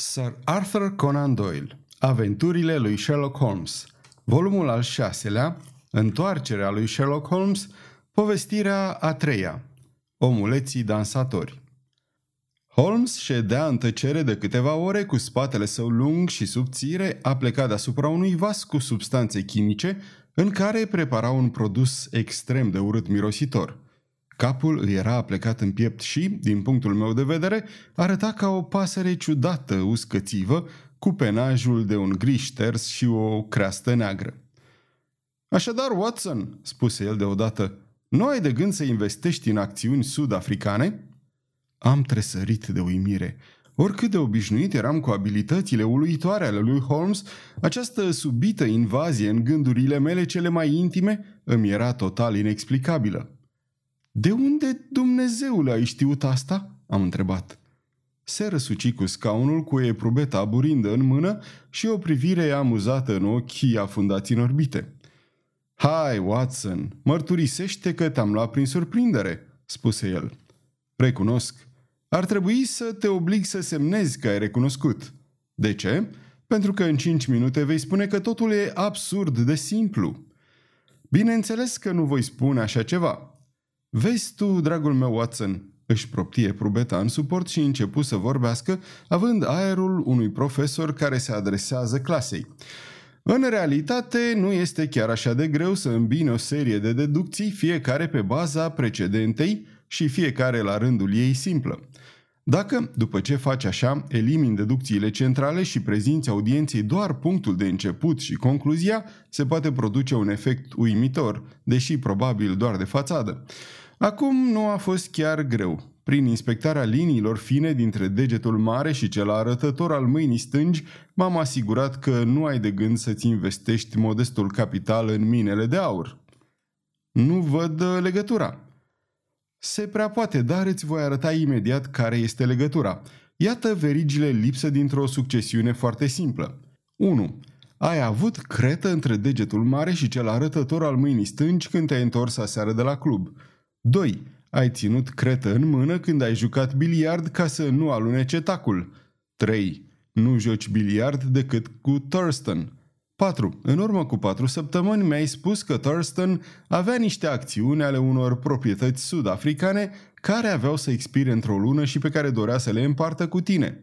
Sir Arthur Conan Doyle Aventurile lui Sherlock Holmes. Volumul al șaselea Întoarcerea lui Sherlock Holmes Povestirea a treia Omuleții dansatori. Holmes ședea în tăcere de câteva ore cu spatele său lung și subțire, a plecat deasupra unui vas cu substanțe chimice în care prepara un produs extrem de urât mirositor – Capul îi era plecat în piept și, din punctul meu de vedere, arăta ca o pasăre ciudată, uscățivă, cu penajul de un gri șters și o creastă neagră. Așadar, Watson, spuse el deodată, nu ai de gând să investești în acțiuni sud-africane? Am tresărit de uimire. Oricât de obișnuit eram cu abilitățile uluitoare ale lui Holmes, această subită invazie în gândurile mele cele mai intime îmi era total inexplicabilă. De unde Dumnezeule ai știut asta?" am întrebat. Se răsuci cu scaunul cu eprubeta burindă în mână și o privire amuzată în ochii afundați în orbite. Hai, Watson, mărturisește că te-am luat prin surprindere," spuse el. Recunosc. Ar trebui să te oblig să semnezi că ai recunoscut. De ce? Pentru că în cinci minute vei spune că totul e absurd de simplu. Bineînțeles că nu voi spune așa ceva. Vezi tu, dragul meu Watson, își proptie probeta în suport și începu să vorbească, având aerul unui profesor care se adresează clasei. În realitate, nu este chiar așa de greu să îmbine o serie de deducții, fiecare pe baza precedentei și fiecare la rândul ei simplă. Dacă, după ce faci așa, elimini deducțiile centrale și prezinți audienței doar punctul de început și concluzia, se poate produce un efect uimitor, deși probabil doar de fațadă. Acum nu a fost chiar greu. Prin inspectarea liniilor fine dintre degetul mare și cel arătător al mâinii stângi, m-am asigurat că nu ai de gând să-ți investești modestul capital în minele de aur. Nu văd uh, legătura. Se prea poate, dar îți voi arăta imediat care este legătura. Iată verigile lipsă dintr-o succesiune foarte simplă. 1. Ai avut cretă între degetul mare și cel arătător al mâinii stângi când te-ai întors aseară de la club. 2. Ai ținut cretă în mână când ai jucat biliard ca să nu alunece tacul. 3. Nu joci biliard decât cu Thurston. 4. În urmă cu 4 săptămâni mi-ai spus că Thurston avea niște acțiuni ale unor proprietăți sud-africane care aveau să expire într-o lună și pe care dorea să le împartă cu tine.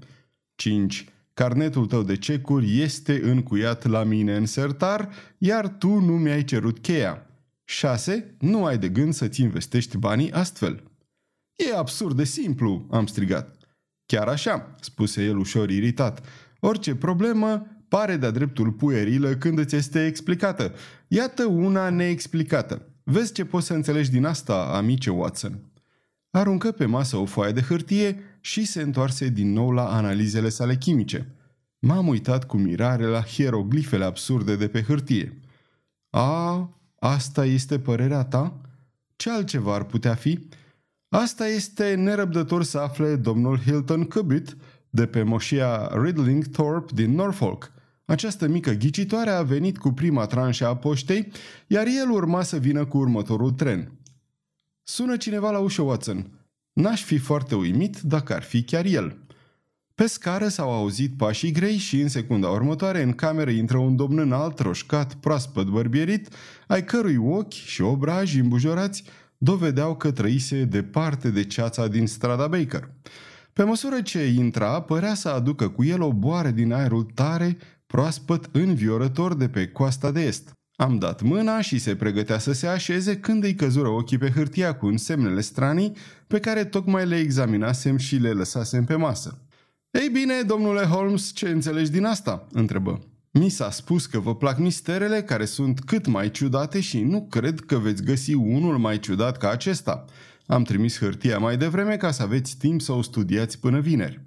5. Carnetul tău de cecuri este încuiat la mine în sertar, iar tu nu mi-ai cerut cheia. 6. Nu ai de gând să-ți investești banii astfel. E absurd de simplu, am strigat. Chiar așa, spuse el ușor iritat. Orice problemă pare de-a dreptul puerilă când îți este explicată. Iată una neexplicată. Vezi ce poți să înțelegi din asta, amice Watson. Aruncă pe masă o foaie de hârtie și se întoarse din nou la analizele sale chimice. M-am uitat cu mirare la hieroglifele absurde de pe hârtie. A, Asta este părerea ta? Ce altceva ar putea fi? Asta este nerăbdător să afle domnul Hilton Cubitt de pe moșia Ridling Thorpe din Norfolk. Această mică ghicitoare a venit cu prima tranșă a poștei, iar el urma să vină cu următorul tren. Sună cineva la ușă, Watson. N-aș fi foarte uimit dacă ar fi chiar el. Pe scară s-au auzit pașii grei și în secunda următoare în cameră intră un domn înalt, roșcat, proaspăt bărbierit, ai cărui ochi și obraji îmbujorați dovedeau că trăise departe de ceața din strada Baker. Pe măsură ce intra, părea să aducă cu el o boare din aerul tare, proaspăt înviorător de pe coasta de est. Am dat mâna și se pregătea să se așeze când îi căzură ochii pe hârtia cu însemnele stranii pe care tocmai le examinasem și le lăsasem pe masă. Ei bine, domnule Holmes, ce înțelegi din asta?" întrebă. Mi s-a spus că vă plac misterele care sunt cât mai ciudate și nu cred că veți găsi unul mai ciudat ca acesta. Am trimis hârtia mai devreme ca să aveți timp să o studiați până vineri.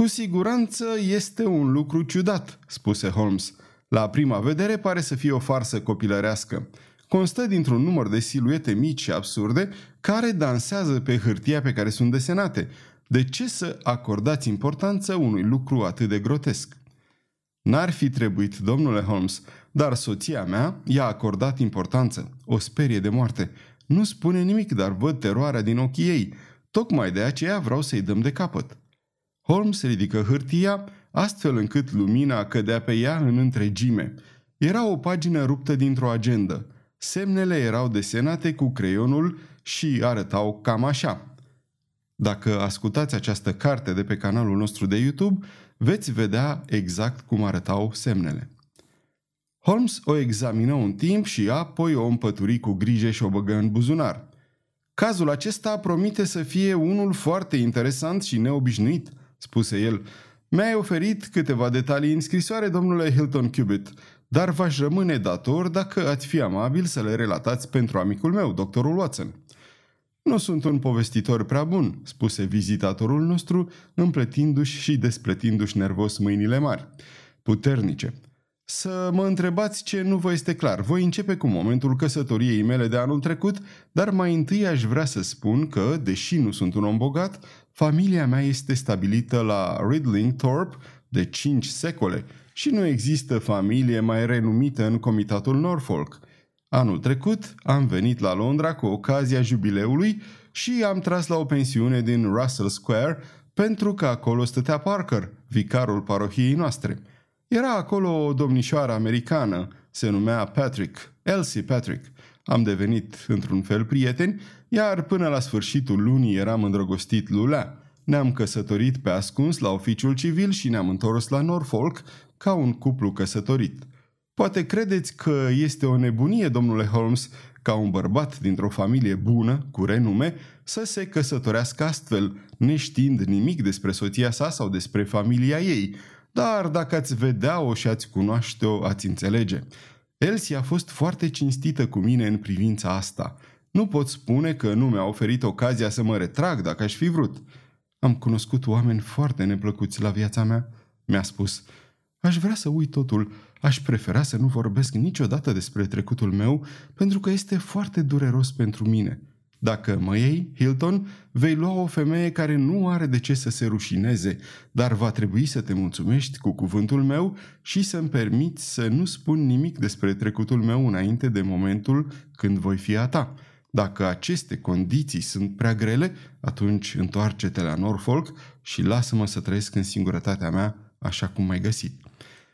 Cu siguranță este un lucru ciudat, spuse Holmes. La prima vedere pare să fie o farsă copilărească. Constă dintr-un număr de siluete mici și absurde care dansează pe hârtia pe care sunt desenate, de ce să acordați importanță unui lucru atât de grotesc? N-ar fi trebuit, domnule Holmes, dar soția mea i-a acordat importanță. O sperie de moarte. Nu spune nimic, dar văd teroarea din ochii ei. Tocmai de aceea vreau să-i dăm de capăt. Holmes ridică hârtia, astfel încât lumina cădea pe ea în întregime. Era o pagină ruptă dintr-o agendă. Semnele erau desenate cu creionul și arătau cam așa. Dacă ascultați această carte de pe canalul nostru de YouTube, veți vedea exact cum arătau semnele. Holmes o examină un timp și apoi o împături cu grijă și o băgă în buzunar. Cazul acesta promite să fie unul foarte interesant și neobișnuit, spuse el. Mi-ai oferit câteva detalii în scrisoare, domnule Hilton Cubitt, dar v-aș rămâne dator dacă ați fi amabil să le relatați pentru amicul meu, doctorul Watson. Nu sunt un povestitor prea bun, spuse vizitatorul nostru, împletindu-și și despletindu-și nervos mâinile mari. Puternice. Să mă întrebați ce nu vă este clar. Voi începe cu momentul căsătoriei mele de anul trecut, dar mai întâi aș vrea să spun că, deși nu sunt un om bogat, familia mea este stabilită la Ridling Thorpe de cinci secole și nu există familie mai renumită în comitatul Norfolk. Anul trecut am venit la Londra cu ocazia jubileului și am tras la o pensiune din Russell Square pentru că acolo stătea Parker, vicarul parohiei noastre. Era acolo o domnișoară americană, se numea Patrick, Elsie Patrick. Am devenit într-un fel prieteni, iar până la sfârșitul lunii eram îndrăgostit lulea. Ne-am căsătorit pe ascuns la oficiul civil și ne-am întors la Norfolk ca un cuplu căsătorit. Poate credeți că este o nebunie, domnule Holmes, ca un bărbat dintr-o familie bună, cu renume, să se căsătorească astfel, neștiind nimic despre soția sa sau despre familia ei. Dar dacă ați vedea-o și ați cunoaște-o, ați înțelege. Elsie a fost foarte cinstită cu mine în privința asta. Nu pot spune că nu mi-a oferit ocazia să mă retrag dacă aș fi vrut. Am cunoscut oameni foarte neplăcuți la viața mea, mi-a spus. Aș vrea să uit totul, Aș prefera să nu vorbesc niciodată despre trecutul meu, pentru că este foarte dureros pentru mine. Dacă mă iei, Hilton, vei lua o femeie care nu are de ce să se rușineze, dar va trebui să te mulțumești cu cuvântul meu și să-mi permiți să nu spun nimic despre trecutul meu înainte de momentul când voi fi a ta. Dacă aceste condiții sunt prea grele, atunci întoarce-te la Norfolk și lasă-mă să trăiesc în singurătatea mea așa cum m-ai găsit.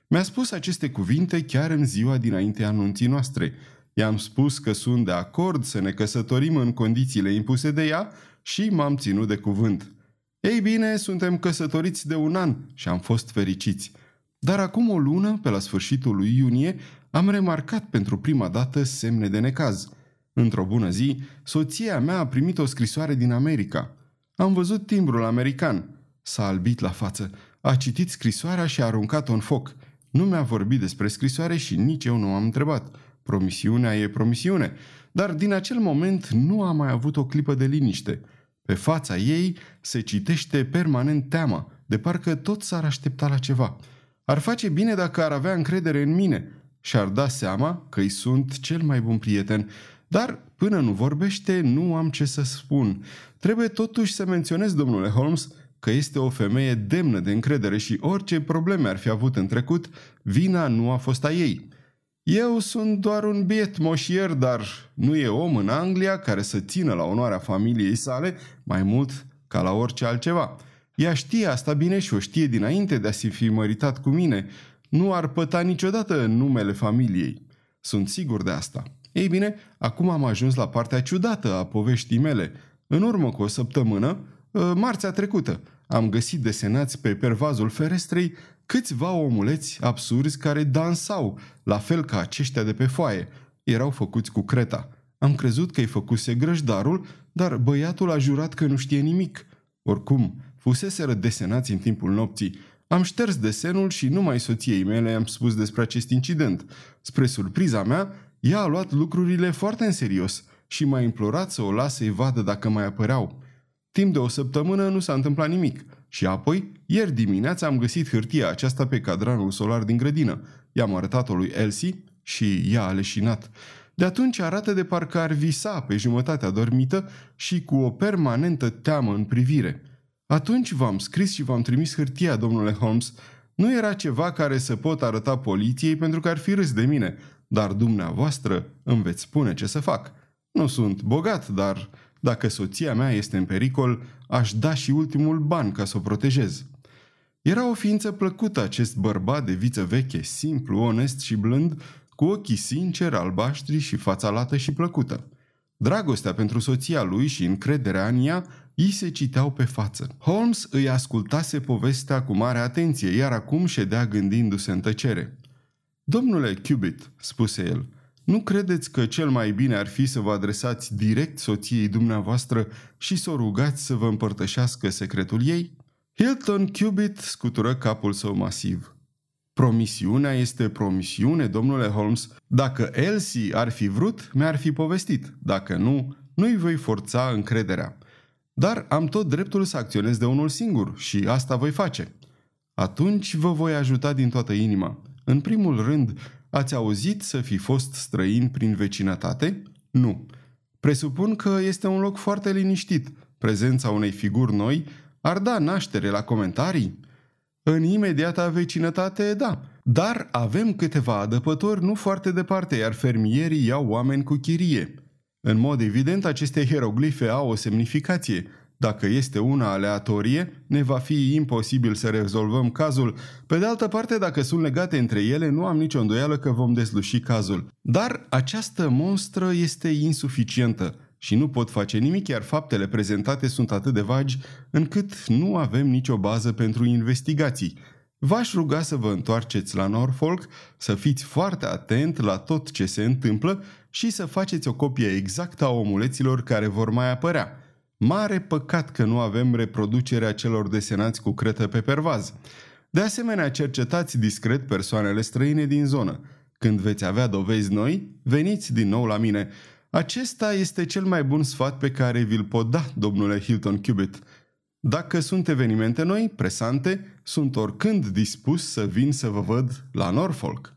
Mi-a spus aceste cuvinte chiar în ziua dinainte anunții noastre. I-am spus că sunt de acord să ne căsătorim în condițiile impuse de ea și m-am ținut de cuvânt. Ei bine, suntem căsătoriți de un an și am fost fericiți. Dar acum o lună, pe la sfârșitul lui iunie, am remarcat pentru prima dată semne de necaz. Într-o bună zi, soția mea a primit o scrisoare din America. Am văzut timbrul american. S-a albit la față. A citit scrisoarea și a aruncat-o în foc. Nu mi-a vorbit despre scrisoare și nici eu nu am întrebat. Promisiunea e promisiune. Dar din acel moment nu a mai avut o clipă de liniște. Pe fața ei se citește permanent teama, de parcă tot s-ar aștepta la ceva. Ar face bine dacă ar avea încredere în mine și ar da seama că îi sunt cel mai bun prieten, dar până nu vorbește, nu am ce să spun. Trebuie totuși să menționez, domnule Holmes, că este o femeie demnă de încredere și orice probleme ar fi avut în trecut, vina nu a fost a ei. Eu sunt doar un biet moșier, dar nu e om în Anglia care să țină la onoarea familiei sale mai mult ca la orice altceva. Ea știe asta bine și o știe dinainte de a se fi măritat cu mine. Nu ar păta niciodată numele familiei. Sunt sigur de asta. Ei bine, acum am ajuns la partea ciudată a poveștii mele. În urmă cu o săptămână, ă, marțea trecută, am găsit desenați pe pervazul ferestrei câțiva omuleți absurzi care dansau, la fel ca aceștia de pe foaie. Erau făcuți cu creta. Am crezut că îi făcuse grăjdarul, dar băiatul a jurat că nu știe nimic. Oricum, fuseseră desenați în timpul nopții. Am șters desenul și numai soției mele am spus despre acest incident. Spre surpriza mea, ea a luat lucrurile foarte în serios și m-a implorat să o las să-i vadă dacă mai apăreau. Timp de o săptămână nu s-a întâmplat nimic. Și apoi, ieri dimineața am găsit hârtia aceasta pe cadranul solar din grădină. I-am arătat-o lui Elsie și ea a leșinat. De atunci arată de parcă ar visa pe jumătatea dormită și cu o permanentă teamă în privire. Atunci v-am scris și v-am trimis hârtia, domnule Holmes. Nu era ceva care să pot arăta poliției pentru că ar fi râs de mine, dar dumneavoastră îmi veți spune ce să fac. Nu sunt bogat, dar dacă soția mea este în pericol, aș da și ultimul ban ca să o protejez. Era o ființă plăcută acest bărbat de viță veche, simplu, onest și blând, cu ochii sinceri, albaștri și fața lată și plăcută. Dragostea pentru soția lui și încrederea în ea îi se citeau pe față. Holmes îi ascultase povestea cu mare atenție, iar acum ședea gândindu-se în tăcere. Domnule Cubit, spuse el, nu credeți că cel mai bine ar fi să vă adresați direct soției dumneavoastră și să o rugați să vă împărtășească secretul ei? Hilton Cubit scutură capul său masiv. Promisiunea este promisiune, domnule Holmes. Dacă Elsie ar fi vrut, mi-ar fi povestit. Dacă nu, nu-i voi forța încrederea. Dar am tot dreptul să acționez de unul singur și asta voi face. Atunci vă voi ajuta din toată inima. În primul rând, ați auzit să fi fost străin prin vecinătate? Nu. Presupun că este un loc foarte liniștit. Prezența unei figuri noi ar da naștere la comentarii? În imediata vecinătate, da. Dar avem câteva adăpători nu foarte departe, iar fermierii iau oameni cu chirie. În mod evident, aceste hieroglife au o semnificație. Dacă este una aleatorie, ne va fi imposibil să rezolvăm cazul. Pe de altă parte, dacă sunt legate între ele, nu am nicio îndoială că vom desluși cazul. Dar această monstră este insuficientă și nu pot face nimic, iar faptele prezentate sunt atât de vagi încât nu avem nicio bază pentru investigații. V-aș ruga să vă întoarceți la Norfolk, să fiți foarte atent la tot ce se întâmplă și să faceți o copie exactă a omuleților care vor mai apărea. Mare păcat că nu avem reproducerea celor desenați cu cretă pe pervaz. De asemenea, cercetați discret persoanele străine din zonă. Când veți avea dovezi noi, veniți din nou la mine. Acesta este cel mai bun sfat pe care vi-l pot da, domnule Hilton Cubitt. Dacă sunt evenimente noi, presante, sunt oricând dispus să vin să vă văd la Norfolk.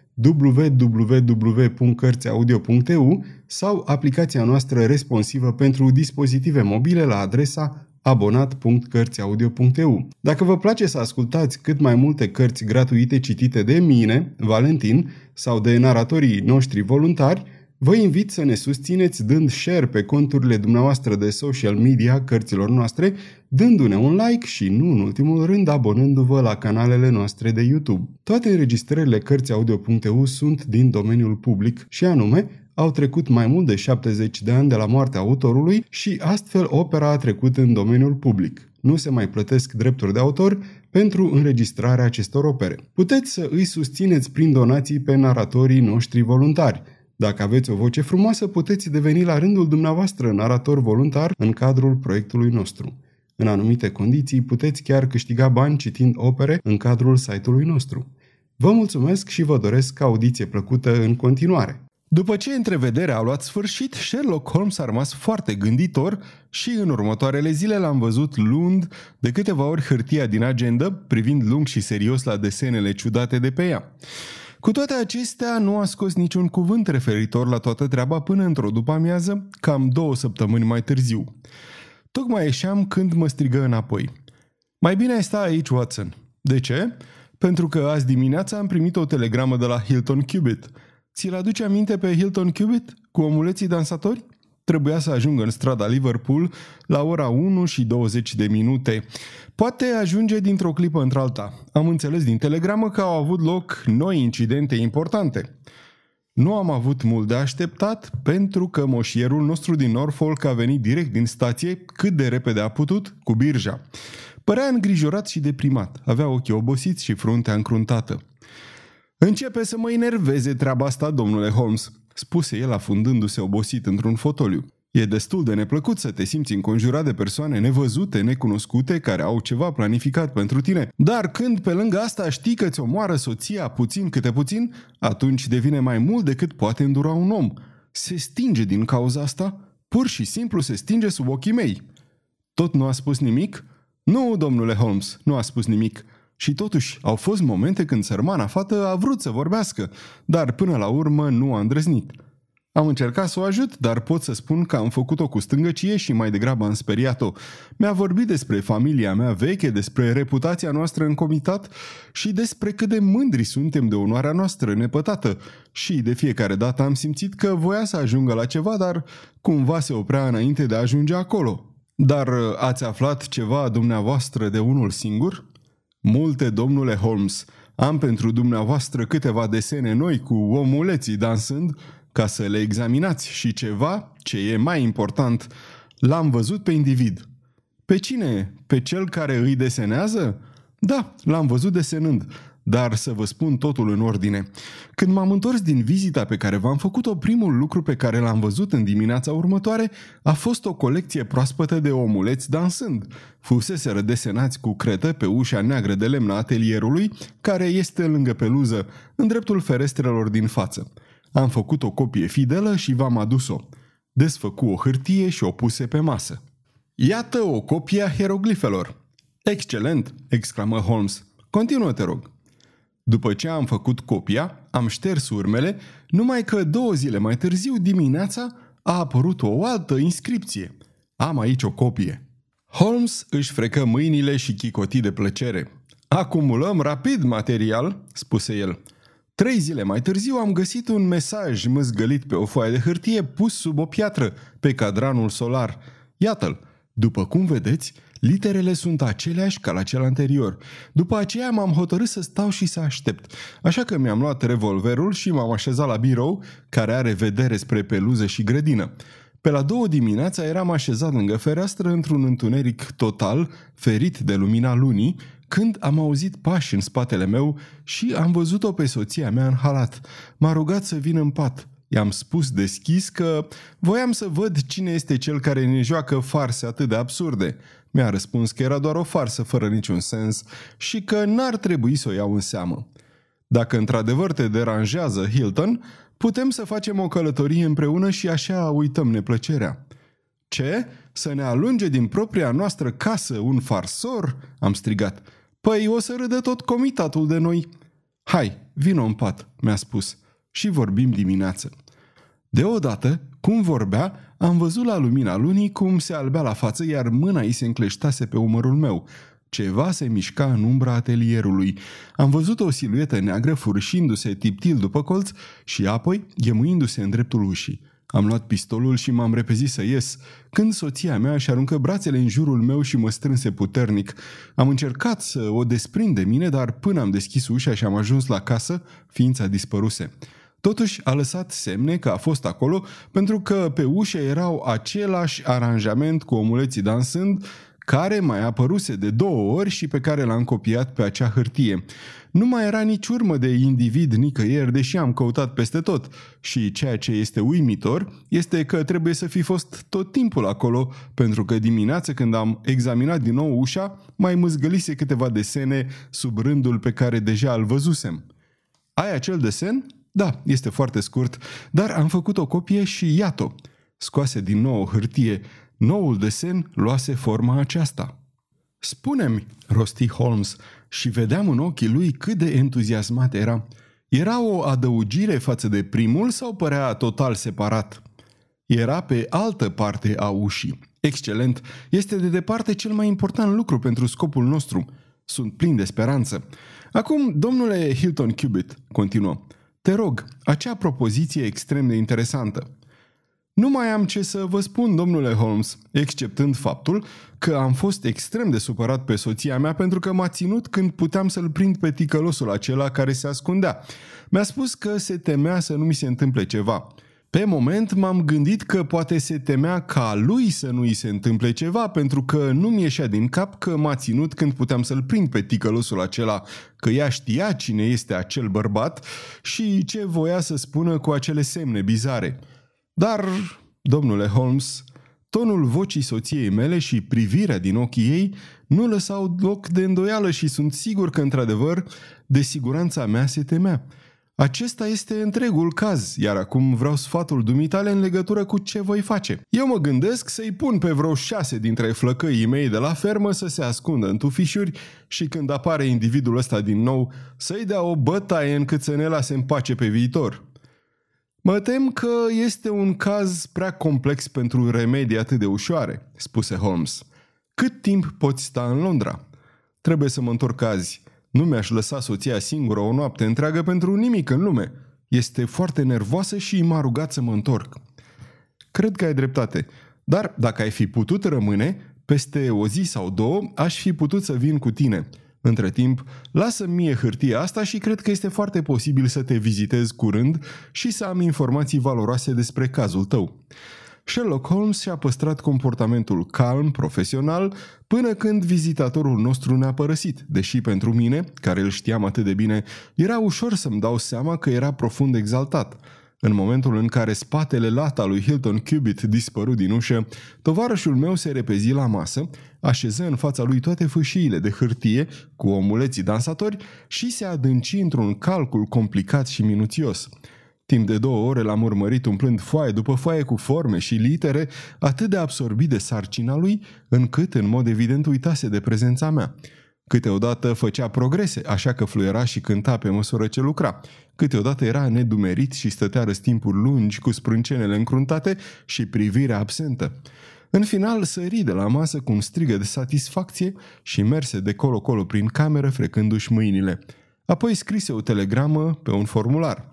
www.cărțiaudio.eu sau aplicația noastră responsivă pentru dispozitive mobile la adresa abonat.cărțiaudio.eu. Dacă vă place să ascultați cât mai multe cărți gratuite citite de mine, Valentin, sau de naratorii noștri voluntari, Vă invit să ne susțineți dând share pe conturile dumneavoastră de social media cărților noastre, dându-ne un like și, nu în ultimul rând, abonându-vă la canalele noastre de YouTube. Toate înregistrările Cărțiaudio.eu sunt din domeniul public și anume au trecut mai mult de 70 de ani de la moartea autorului și astfel opera a trecut în domeniul public. Nu se mai plătesc drepturi de autor pentru înregistrarea acestor opere. Puteți să îi susțineți prin donații pe naratorii noștri voluntari – dacă aveți o voce frumoasă, puteți deveni la rândul dumneavoastră narator voluntar în cadrul proiectului nostru. În anumite condiții, puteți chiar câștiga bani citind opere în cadrul site-ului nostru. Vă mulțumesc și vă doresc audiție plăcută în continuare. După ce întrevederea a luat sfârșit, Sherlock Holmes a rămas foarte gânditor și în următoarele zile l-am văzut lund de câteva ori hârtia din agenda, privind lung și serios la desenele ciudate de pe ea. Cu toate acestea, nu a scos niciun cuvânt referitor la toată treaba până într-o după-amiază, cam două săptămâni mai târziu. Tocmai ieșeam când mă strigă înapoi. Mai bine ai sta aici, Watson. De ce? Pentru că azi dimineața am primit o telegramă de la Hilton Cubit. Ți-l aduce aminte pe Hilton Cubit cu omuleții dansatori? Trebuia să ajungă în strada Liverpool la ora 1 și 20 de minute. Poate ajunge dintr-o clipă într-alta. Am înțeles din telegramă că au avut loc noi incidente importante. Nu am avut mult de așteptat pentru că moșierul nostru din Norfolk a venit direct din stație cât de repede a putut cu birja. Părea îngrijorat și deprimat, avea ochii obosiți și fruntea încruntată. Începe să mă enerveze treaba asta, domnule Holmes, spuse el afundându-se obosit într-un fotoliu. E destul de neplăcut să te simți înconjurat de persoane nevăzute, necunoscute, care au ceva planificat pentru tine. Dar când pe lângă asta știi că ți omoară soția puțin câte puțin, atunci devine mai mult decât poate îndura un om. Se stinge din cauza asta? Pur și simplu se stinge sub ochii mei. Tot nu a spus nimic? Nu, domnule Holmes, nu a spus nimic. Și totuși, au fost momente când sărmana fată a vrut să vorbească, dar până la urmă nu a îndrăznit. Am încercat să o ajut, dar pot să spun că am făcut-o cu stângăcie și mai degrabă am speriat-o. Mi-a vorbit despre familia mea veche, despre reputația noastră în comitat și despre cât de mândri suntem de onoarea noastră nepătată. Și de fiecare dată am simțit că voia să ajungă la ceva, dar cumva se oprea înainte de a ajunge acolo. Dar uh, ați aflat ceva dumneavoastră de unul singur? Multe, domnule Holmes. Am pentru dumneavoastră câteva desene noi cu omuleții dansând, ca să le examinați și ceva, ce e mai important, l-am văzut pe individ. Pe cine? Pe cel care îi desenează? Da, l-am văzut desenând, dar să vă spun totul în ordine. Când m-am întors din vizita pe care v-am făcut-o, primul lucru pe care l-am văzut în dimineața următoare a fost o colecție proaspătă de omuleți dansând. Fuseseră desenați cu cretă pe ușa neagră de lemn a atelierului, care este lângă peluză, în dreptul ferestrelor din față. Am făcut o copie fidelă și v-am adus-o. Desfăcu o hârtie și o puse pe masă. Iată o copie a hieroglifelor. Excelent, exclamă Holmes. Continuă, te rog. După ce am făcut copia, am șters urmele, numai că două zile mai târziu, dimineața, a apărut o altă inscripție. Am aici o copie. Holmes își frecă mâinile și chicoti de plăcere. Acumulăm rapid material, spuse el. Trei zile mai târziu am găsit un mesaj măzgălit pe o foaie de hârtie pus sub o piatră, pe cadranul solar. Iată-l. După cum vedeți, literele sunt aceleași ca la cel anterior. După aceea m-am hotărât să stau și să aștept. Așa că mi-am luat revolverul și m-am așezat la birou, care are vedere spre peluză și grădină. Pe la două dimineața eram așezat lângă fereastră într-un întuneric total, ferit de lumina lunii, când am auzit pași în spatele meu și am văzut-o pe soția mea în halat. M-a rugat să vin în pat. I-am spus deschis că voiam să văd cine este cel care ne joacă farse atât de absurde. Mi-a răspuns că era doar o farsă fără niciun sens și că n-ar trebui să o iau în seamă. Dacă într-adevăr te deranjează, Hilton, putem să facem o călătorie împreună și așa uităm neplăcerea. Ce? Să ne alunge din propria noastră casă un farsor? Am strigat. Păi o să râdă tot comitatul de noi. Hai, vino în pat, mi-a spus, și vorbim dimineață. Deodată, cum vorbea, am văzut la lumina lunii cum se albea la față, iar mâna ei se încleștase pe umărul meu. Ceva se mișca în umbra atelierului. Am văzut o siluetă neagră furșindu-se tiptil după colț și apoi ghemuindu-se în dreptul ușii. Am luat pistolul și m-am repezit să ies, când soția mea și aruncă brațele în jurul meu și mă strânse puternic. Am încercat să o desprind de mine, dar până am deschis ușa și am ajuns la casă, ființa dispăruse. Totuși a lăsat semne că a fost acolo pentru că pe ușă erau același aranjament cu omuleții dansând, care mai apăruse de două ori și pe care l-am copiat pe acea hârtie. Nu mai era nici urmă de individ nicăieri, deși am căutat peste tot. Și ceea ce este uimitor este că trebuie să fi fost tot timpul acolo, pentru că dimineața când am examinat din nou ușa, mai mâzgălise câteva desene sub rândul pe care deja îl văzusem. Ai acel desen? Da, este foarte scurt, dar am făcut o copie și iată Scoase din nou o hârtie. Noul desen luase forma aceasta. Spune-mi, rosti Holmes, și vedeam în ochii lui cât de entuziasmat era. Era o adăugire față de primul sau părea total separat? Era pe altă parte a ușii. Excelent! Este de departe cel mai important lucru pentru scopul nostru. Sunt plin de speranță. Acum, domnule Hilton Cubitt, continuă, te rog, acea propoziție extrem de interesantă. Nu mai am ce să vă spun, domnule Holmes, exceptând faptul că am fost extrem de supărat pe soția mea pentru că m-a ținut când puteam să-l prind pe ticălosul acela care se ascundea. Mi-a spus că se temea să nu mi se întâmple ceva. Pe moment m-am gândit că poate se temea ca lui să nu îi se întâmple ceva, pentru că nu mi ieșea din cap că m-a ținut când puteam să-l prind pe ticălosul acela, că ea știa cine este acel bărbat și ce voia să spună cu acele semne bizare. Dar, domnule Holmes, tonul vocii soției mele și privirea din ochii ei nu lăsau loc de îndoială și sunt sigur că, într-adevăr, de siguranța mea se temea. Acesta este întregul caz, iar acum vreau sfatul dumitale în legătură cu ce voi face. Eu mă gândesc să-i pun pe vreo șase dintre flăcăii mei de la fermă să se ascundă în tufișuri și când apare individul ăsta din nou, să-i dea o bătaie încât să ne lase în pace pe viitor. Mă tem că este un caz prea complex pentru remedii atât de ușoare, spuse Holmes. Cât timp poți sta în Londra? Trebuie să mă întorc azi. Nu mi-aș lăsa soția singură o noapte întreagă pentru nimic în lume. Este foarte nervoasă și m-a rugat să mă întorc. Cred că ai dreptate, dar dacă ai fi putut rămâne, peste o zi sau două, aș fi putut să vin cu tine. Între timp, lasă mie hârtia asta și cred că este foarte posibil să te vizitez curând și să am informații valoroase despre cazul tău. Sherlock Holmes și-a păstrat comportamentul calm, profesional, până când vizitatorul nostru ne-a părăsit, deși pentru mine, care îl știam atât de bine, era ușor să-mi dau seama că era profund exaltat. În momentul în care spatele lata lui Hilton Cubitt dispăru din ușă, tovarășul meu se repezi la masă, așeză în fața lui toate fâșiile de hârtie cu omuleții dansatori și se adânci într-un calcul complicat și minuțios – Timp de două ore l-am urmărit umplând foaie după foaie cu forme și litere, atât de absorbit de sarcina lui, încât în mod evident uitase de prezența mea. Câteodată făcea progrese, așa că fluiera și cânta pe măsură ce lucra. Câteodată era nedumerit și stătea răstimpuri lungi cu sprâncenele încruntate și privirea absentă. În final sări de la masă cu un strigă de satisfacție și merse de colo-colo prin cameră frecându-și mâinile. Apoi scrise o telegramă pe un formular.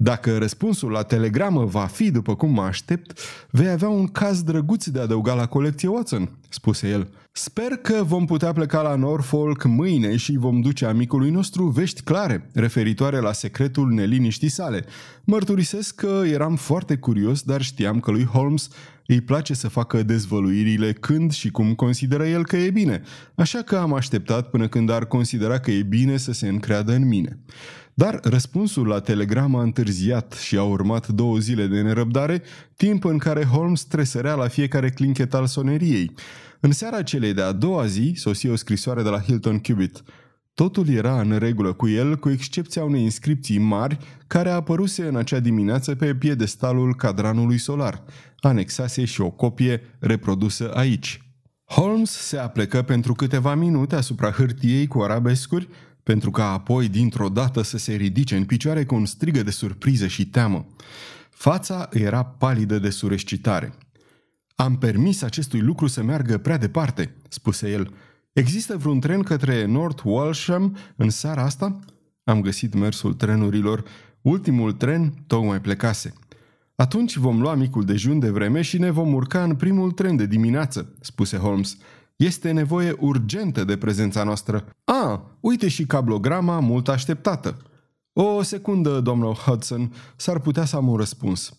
Dacă răspunsul la telegramă va fi după cum mă aștept, vei avea un caz drăguț de adăugat la colecție Watson, spuse el. Sper că vom putea pleca la Norfolk mâine și vom duce amicului nostru vești clare referitoare la secretul neliniștii sale. Mărturisesc că eram foarte curios, dar știam că lui Holmes îi place să facă dezvăluirile când și cum consideră el că e bine, așa că am așteptat până când ar considera că e bine să se încreadă în mine. Dar răspunsul la telegramă a întârziat și a urmat două zile de nerăbdare, timp în care Holmes tresărea la fiecare clinchet al soneriei. În seara celei de-a doua zi sosi o scrisoare de la Hilton Cubitt. Totul era în regulă cu el, cu excepția unei inscripții mari care apăruse în acea dimineață pe piedestalul cadranului solar. Anexase și o copie reprodusă aici. Holmes se aplecă pentru câteva minute asupra hârtiei cu arabescuri, pentru ca apoi dintr-o dată să se ridice în picioare cu un strigă de surpriză și teamă. Fața era palidă de surescitare. Am permis acestui lucru să meargă prea departe, spuse el. Există vreun tren către North Walsham în seara asta? Am găsit mersul trenurilor. Ultimul tren tocmai plecase. Atunci vom lua micul dejun de vreme și ne vom urca în primul tren de dimineață, spuse Holmes. Este nevoie urgentă de prezența noastră. A, uite și cablograma mult așteptată. O secundă, domnul Hudson, s-ar putea să am un răspuns.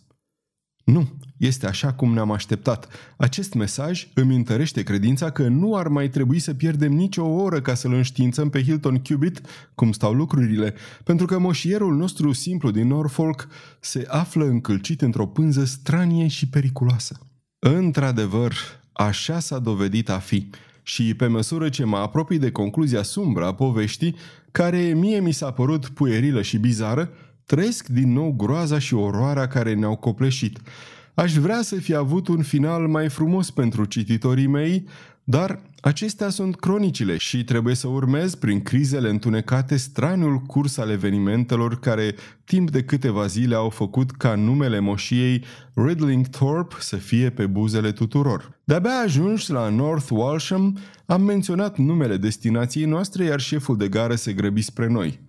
Nu, este așa cum ne-am așteptat. Acest mesaj îmi întărește credința că nu ar mai trebui să pierdem nicio oră ca să-l înștiințăm pe Hilton Cubitt cum stau lucrurile, pentru că moșierul nostru simplu din Norfolk se află încălcit într-o pânză stranie și periculoasă. Într-adevăr, Așa s-a dovedit a fi și pe măsură ce mă apropii de concluzia sumbră a poveștii, care mie mi s-a părut puerilă și bizară, trăiesc din nou groaza și oroarea care ne-au copleșit. Aș vrea să fi avut un final mai frumos pentru cititorii mei, dar acestea sunt cronicile și trebuie să urmez prin crizele întunecate straniul curs al evenimentelor care timp de câteva zile au făcut ca numele moșiei Ridling Thorpe să fie pe buzele tuturor. De-abia ajuns la North Walsham, am menționat numele destinației noastre, iar șeful de gară se grăbi spre noi.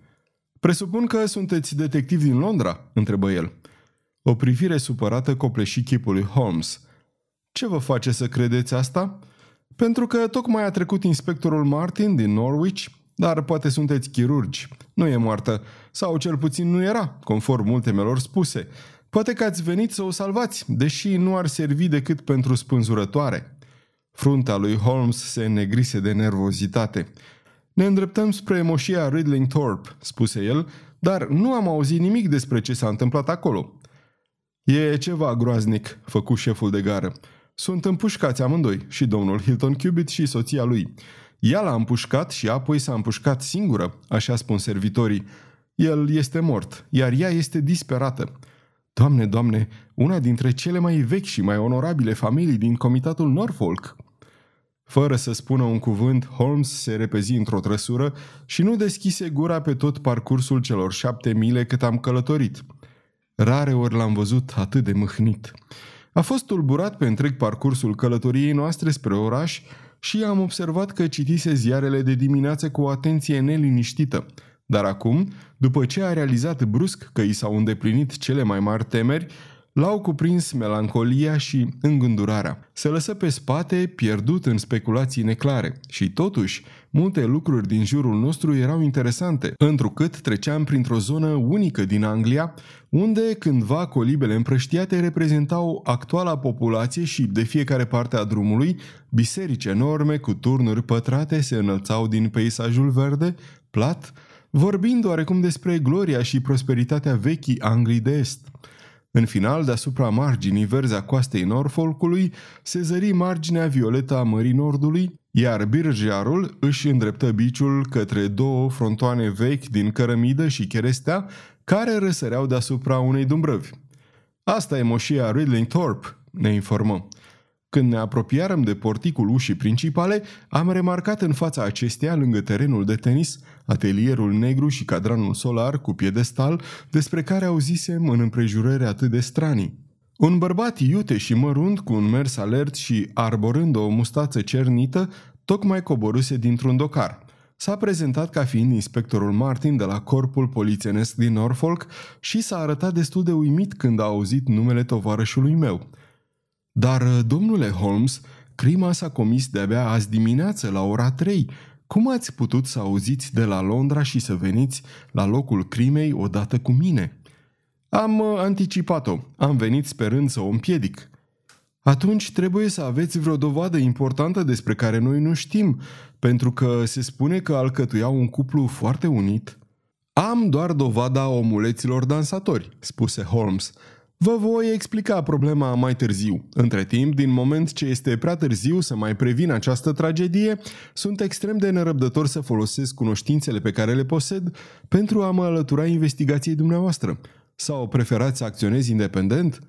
Presupun că sunteți detectiv din Londra?" întrebă el. O privire supărată copleși chipul lui Holmes. Ce vă face să credeți asta?" Pentru că tocmai a trecut inspectorul Martin din Norwich, dar poate sunteți chirurgi. Nu e moartă, sau cel puțin nu era, conform ultimelor spuse. Poate că ați venit să o salvați, deși nu ar servi decât pentru spânzurătoare. Fruntea lui Holmes se negrise de nervozitate. Ne îndreptăm spre moșia Ridling Thorpe, spuse el, dar nu am auzit nimic despre ce s-a întâmplat acolo. E ceva groaznic, făcu șeful de gară. Sunt împușcați amândoi, și domnul Hilton Cubitt și soția lui. Ea l-a împușcat și apoi s-a împușcat singură, așa spun servitorii. El este mort, iar ea este disperată. Doamne, doamne, una dintre cele mai vechi și mai onorabile familii din comitatul Norfolk. Fără să spună un cuvânt, Holmes se repezi într-o trăsură și nu deschise gura pe tot parcursul celor șapte mile cât am călătorit. Rare ori l-am văzut atât de mâhnit. A fost tulburat pe întreg parcursul călătoriei noastre spre oraș și am observat că citise ziarele de dimineață cu o atenție neliniștită. Dar acum, după ce a realizat brusc că i s-au îndeplinit cele mai mari temeri, L-au cuprins melancolia și îngândurarea. Se lăsă pe spate, pierdut în speculații neclare. Și totuși, multe lucruri din jurul nostru erau interesante, întrucât treceam printr-o zonă unică din Anglia, unde cândva colibele împrăștiate reprezentau actuala populație și de fiecare parte a drumului, biserici enorme cu turnuri pătrate se înălțau din peisajul verde, plat, vorbind oarecum despre gloria și prosperitatea vechii Anglii de Est. În final, deasupra marginii verzi a coastei Norfolkului, se zări marginea violetă a Mării Nordului, iar birjarul își îndreptă biciul către două frontoane vechi din cărămidă și cherestea, care răsăreau deasupra unei dumbrăvi. Asta e moșia Ridling Thorpe, ne informă. Când ne apropiarăm de porticul ușii principale, am remarcat în fața acesteia, lângă terenul de tenis, atelierul negru și cadranul solar cu piedestal, despre care auzisem în împrejurări atât de stranii. Un bărbat iute și mărunt, cu un mers alert și arborând o mustață cernită, tocmai coboruse dintr-un docar. S-a prezentat ca fiind inspectorul Martin de la corpul polițienesc din Norfolk și s-a arătat destul de uimit când a auzit numele tovarășului meu – dar, uh, domnule Holmes, crima s-a comis de-abia azi dimineață, la ora 3. Cum ați putut să auziți de la Londra și să veniți la locul crimei odată cu mine? Am uh, anticipat-o. Am venit sperând să o împiedic. Atunci trebuie să aveți vreo dovadă importantă despre care noi nu știm, pentru că se spune că alcătuiau un cuplu foarte unit. Am doar dovada omuleților dansatori, spuse Holmes. Vă voi explica problema mai târziu. Între timp, din moment ce este prea târziu să mai previn această tragedie, sunt extrem de nerăbdător să folosesc cunoștințele pe care le posed pentru a mă alătura investigației dumneavoastră. Sau preferați să acționez independent?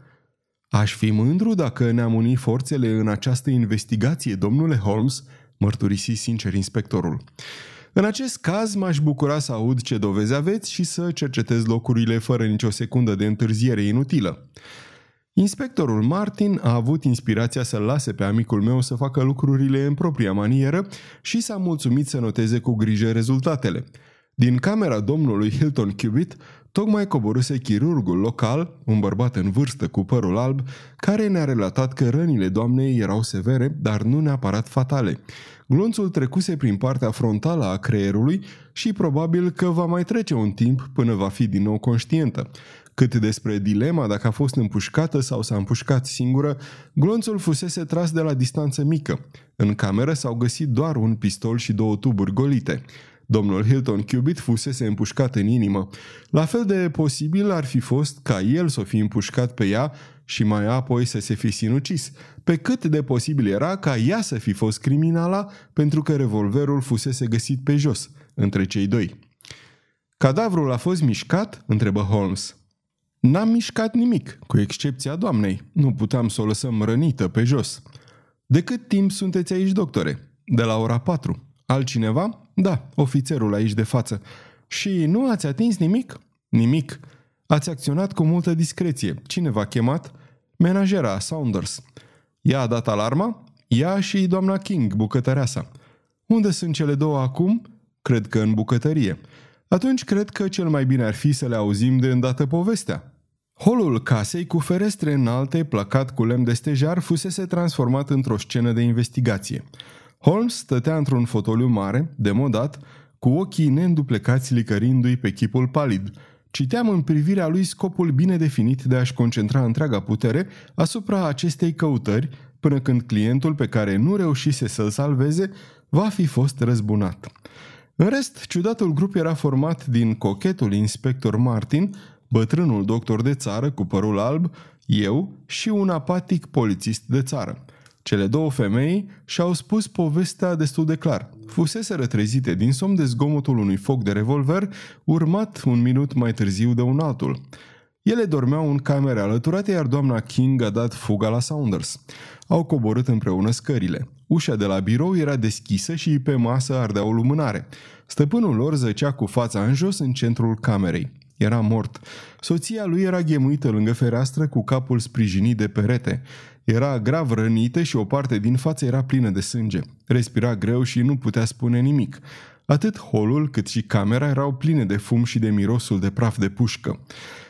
Aș fi mândru dacă ne-am unit forțele în această investigație, domnule Holmes, mărturisi sincer inspectorul. În acest caz m-aș bucura să aud ce dovezi aveți și să cercetez locurile fără nicio secundă de întârziere inutilă. Inspectorul Martin a avut inspirația să-l lase pe amicul meu să facă lucrurile în propria manieră și s-a mulțumit să noteze cu grijă rezultatele. Din camera domnului Hilton Cubitt, tocmai coboruse chirurgul local, un bărbat în vârstă cu părul alb, care ne-a relatat că rănile doamnei erau severe, dar nu neapărat fatale. Glonțul trecuse prin partea frontală a creierului și probabil că va mai trece un timp până va fi din nou conștientă. Cât despre dilema dacă a fost împușcată sau s-a împușcat singură, glonțul fusese tras de la distanță mică. În cameră s-au găsit doar un pistol și două tuburi golite. Domnul Hilton Cubitt fusese împușcat în inimă. La fel de posibil ar fi fost ca el să o fi împușcat pe ea și mai apoi să se fi sinucis, pe cât de posibil era ca ea să fi fost criminala pentru că revolverul fusese găsit pe jos, între cei doi. Cadavrul a fost mișcat? întrebă Holmes. N-am mișcat nimic, cu excepția doamnei. Nu puteam să o lăsăm rănită pe jos. De cât timp sunteți aici, doctore? De la ora 4. Altcineva? Da, ofițerul aici de față. Și nu ați atins nimic? Nimic. Ați acționat cu multă discreție. Cine v-a chemat? Menajera, Saunders. Ea a dat alarma? Ea și doamna King, bucătăreasa. Unde sunt cele două acum? Cred că în bucătărie. Atunci cred că cel mai bine ar fi să le auzim de îndată povestea. Holul casei, cu ferestre înalte, placat cu lemn de stejar, fusese transformat într-o scenă de investigație. Holmes stătea într-un fotoliu mare, demodat, cu ochii neînduplecați licărindu-i pe chipul palid – Citeam în privirea lui scopul bine definit de a-și concentra întreaga putere asupra acestei căutări, până când clientul pe care nu reușise să-l salveze va fi fost răzbunat. În rest, ciudatul grup era format din cochetul inspector Martin, bătrânul doctor de țară cu părul alb, eu și un apatic polițist de țară. Cele două femei și-au spus povestea destul de clar. Fusese trezite din somn de zgomotul unui foc de revolver, urmat un minut mai târziu de un altul. Ele dormeau în camere alăturate, iar doamna King a dat fuga la Saunders. Au coborât împreună scările. Ușa de la birou era deschisă și pe masă ardea o lumânare. Stăpânul lor zăcea cu fața în jos în centrul camerei. Era mort. Soția lui era ghemuită lângă fereastră cu capul sprijinit de perete. Era grav rănită și o parte din față era plină de sânge. Respira greu și nu putea spune nimic. Atât holul cât și camera erau pline de fum și de mirosul de praf de pușcă.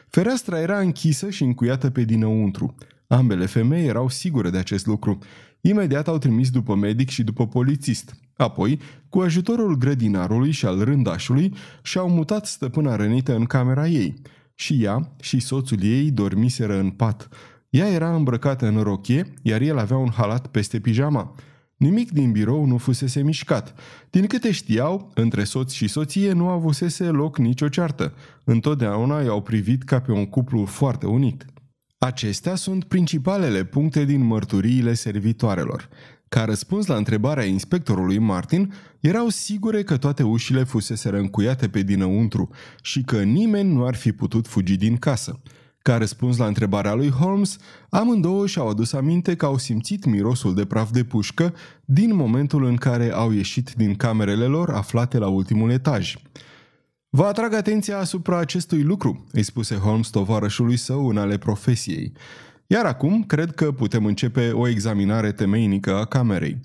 Fereastra era închisă și încuiată pe dinăuntru. Ambele femei erau sigure de acest lucru. Imediat au trimis după medic și după polițist. Apoi, cu ajutorul grădinarului și al rândașului, și-au mutat stăpâna rănită în camera ei. Și ea și soțul ei dormiseră în pat. Ea era îmbrăcată în rochie, iar el avea un halat peste pijama. Nimic din birou nu fusese mișcat. Din câte știau, între soț și soție nu avusese loc nicio ceartă. Întotdeauna i-au privit ca pe un cuplu foarte unit. Acestea sunt principalele puncte din mărturiile servitoarelor. Ca răspuns la întrebarea inspectorului Martin, erau sigure că toate ușile fusese încuiate pe dinăuntru și că nimeni nu ar fi putut fugi din casă. Ca răspuns la întrebarea lui Holmes, amândouă și-au adus aminte că au simțit mirosul de praf de pușcă din momentul în care au ieșit din camerele lor aflate la ultimul etaj. Vă atrag atenția asupra acestui lucru, îi spuse Holmes tovarășului său în ale profesiei. Iar acum cred că putem începe o examinare temeinică a camerei.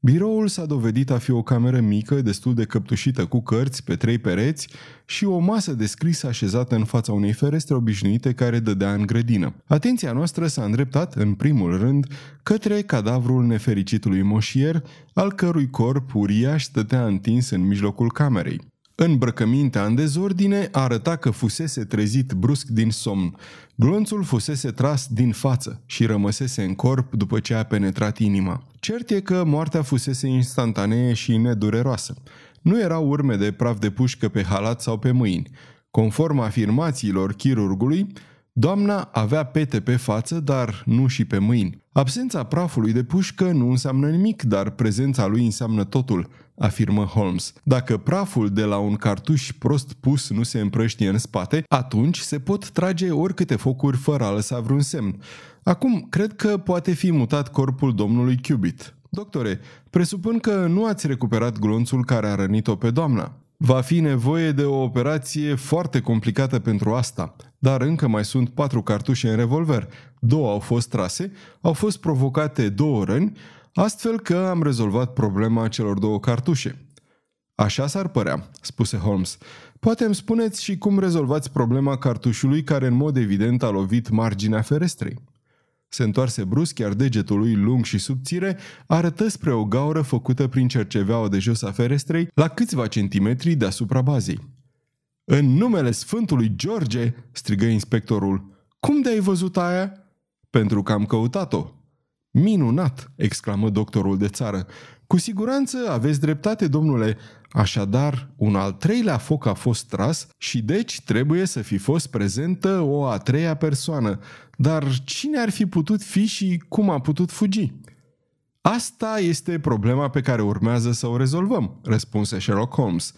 Biroul s-a dovedit a fi o cameră mică, destul de căptușită cu cărți pe trei pereți și o masă de scris așezată în fața unei ferestre obișnuite care dădea în grădină. Atenția noastră s-a îndreptat, în primul rând, către cadavrul nefericitului moșier, al cărui corp uriaș stătea întins în mijlocul camerei. Îmbrăcămintea în dezordine arăta că fusese trezit brusc din somn. Glonțul fusese tras din față și rămăsese în corp după ce a penetrat inima. Cert e că moartea fusese instantanee și nedureroasă. Nu erau urme de praf de pușcă pe halat sau pe mâini. Conform afirmațiilor chirurgului, doamna avea pete pe față, dar nu și pe mâini. Absența prafului de pușcă nu înseamnă nimic, dar prezența lui înseamnă totul, afirmă Holmes. Dacă praful de la un cartuș prost pus nu se împrăștie în spate, atunci se pot trage oricâte focuri fără a lăsa vreun semn. Acum, cred că poate fi mutat corpul domnului Cubit. Doctore, presupun că nu ați recuperat glonțul care a rănit-o pe doamna. Va fi nevoie de o operație foarte complicată pentru asta, dar încă mai sunt patru cartușe în revolver. Două au fost trase, au fost provocate două răni, astfel că am rezolvat problema celor două cartușe. Așa s-ar părea, spuse Holmes. Poate îmi spuneți și cum rezolvați problema cartușului care în mod evident a lovit marginea ferestrei. Se întoarse brusc, iar degetul lui lung și subțire arătă spre o gaură făcută prin cerceveaua de jos a ferestrei, la câțiva centimetri deasupra bazei. În numele Sfântului George!" strigă inspectorul. Cum de-ai văzut aia?" Pentru că am căutat-o." Minunat!" exclamă doctorul de țară. Cu siguranță aveți dreptate, domnule. Așadar, un al treilea foc a fost tras și deci trebuie să fi fost prezentă o a treia persoană. Dar cine ar fi putut fi și cum a putut fugi? Asta este problema pe care urmează să o rezolvăm, răspunse Sherlock Holmes.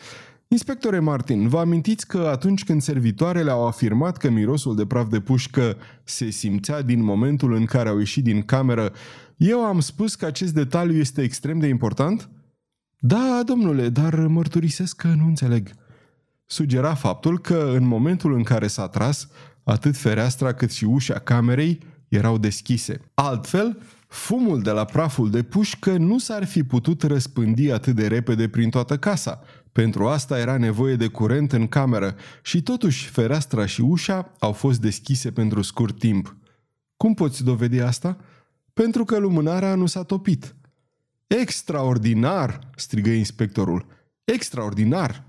Inspectore Martin, vă amintiți că atunci când servitoarele au afirmat că mirosul de praf de pușcă se simțea din momentul în care au ieșit din cameră, eu am spus că acest detaliu este extrem de important? Da, domnule, dar mărturisesc că nu înțeleg. Sugera faptul că în momentul în care s-a tras, atât fereastra cât și ușa camerei erau deschise. Altfel, fumul de la praful de pușcă nu s-ar fi putut răspândi atât de repede prin toată casa. Pentru asta era nevoie de curent în cameră și totuși fereastra și ușa au fost deschise pentru scurt timp. Cum poți dovedi asta? Pentru că lumânarea nu s-a topit. Extraordinar! strigă inspectorul. Extraordinar!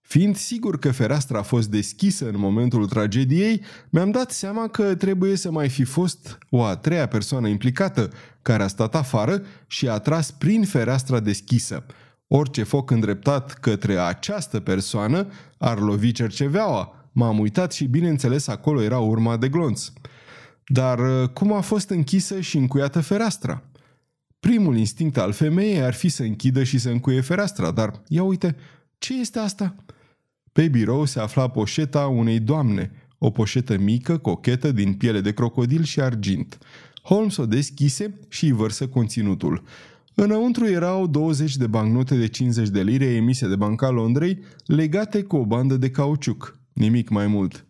Fiind sigur că fereastra a fost deschisă în momentul tragediei, mi-am dat seama că trebuie să mai fi fost o a treia persoană implicată, care a stat afară și a tras prin fereastra deschisă. Orice foc îndreptat către această persoană ar lovi cerceveaua. M-am uitat și bineînțeles acolo era urma de glonț. Dar uh, cum a fost închisă și încuiată fereastra? Primul instinct al femeii ar fi să închidă și să încuie fereastra, dar ia uite, ce este asta? Pe birou se afla poșeta unei doamne, o poșetă mică, cochetă, din piele de crocodil și argint. Holmes o deschise și îi vărsă conținutul. Înăuntru erau 20 de bancnote de 50 de lire emise de Banca Londrei, legate cu o bandă de cauciuc. Nimic mai mult.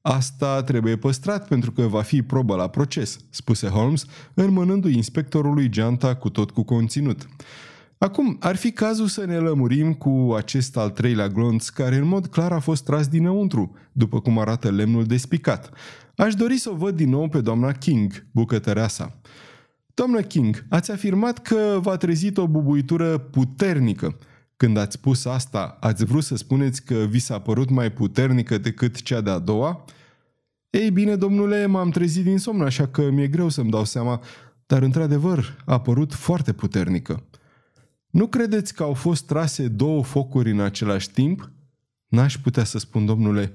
Asta trebuie păstrat pentru că va fi probă la proces, spuse Holmes, înmânându-i inspectorului geanta cu tot cu conținut. Acum, ar fi cazul să ne lămurim cu acest al treilea glonț, care în mod clar a fost tras dinăuntru, după cum arată lemnul despicat. Aș dori să o văd din nou pe doamna King, bucătăreasa. Doamna King, ați afirmat că v-a trezit o bubuitură puternică. Când ați spus asta, ați vrut să spuneți că vi s-a părut mai puternică decât cea de-a doua? Ei bine, domnule, m-am trezit din somn, așa că mi-e greu să-mi dau seama, dar într-adevăr a părut foarte puternică. Nu credeți că au fost trase două focuri în același timp? N-aș putea să spun, domnule.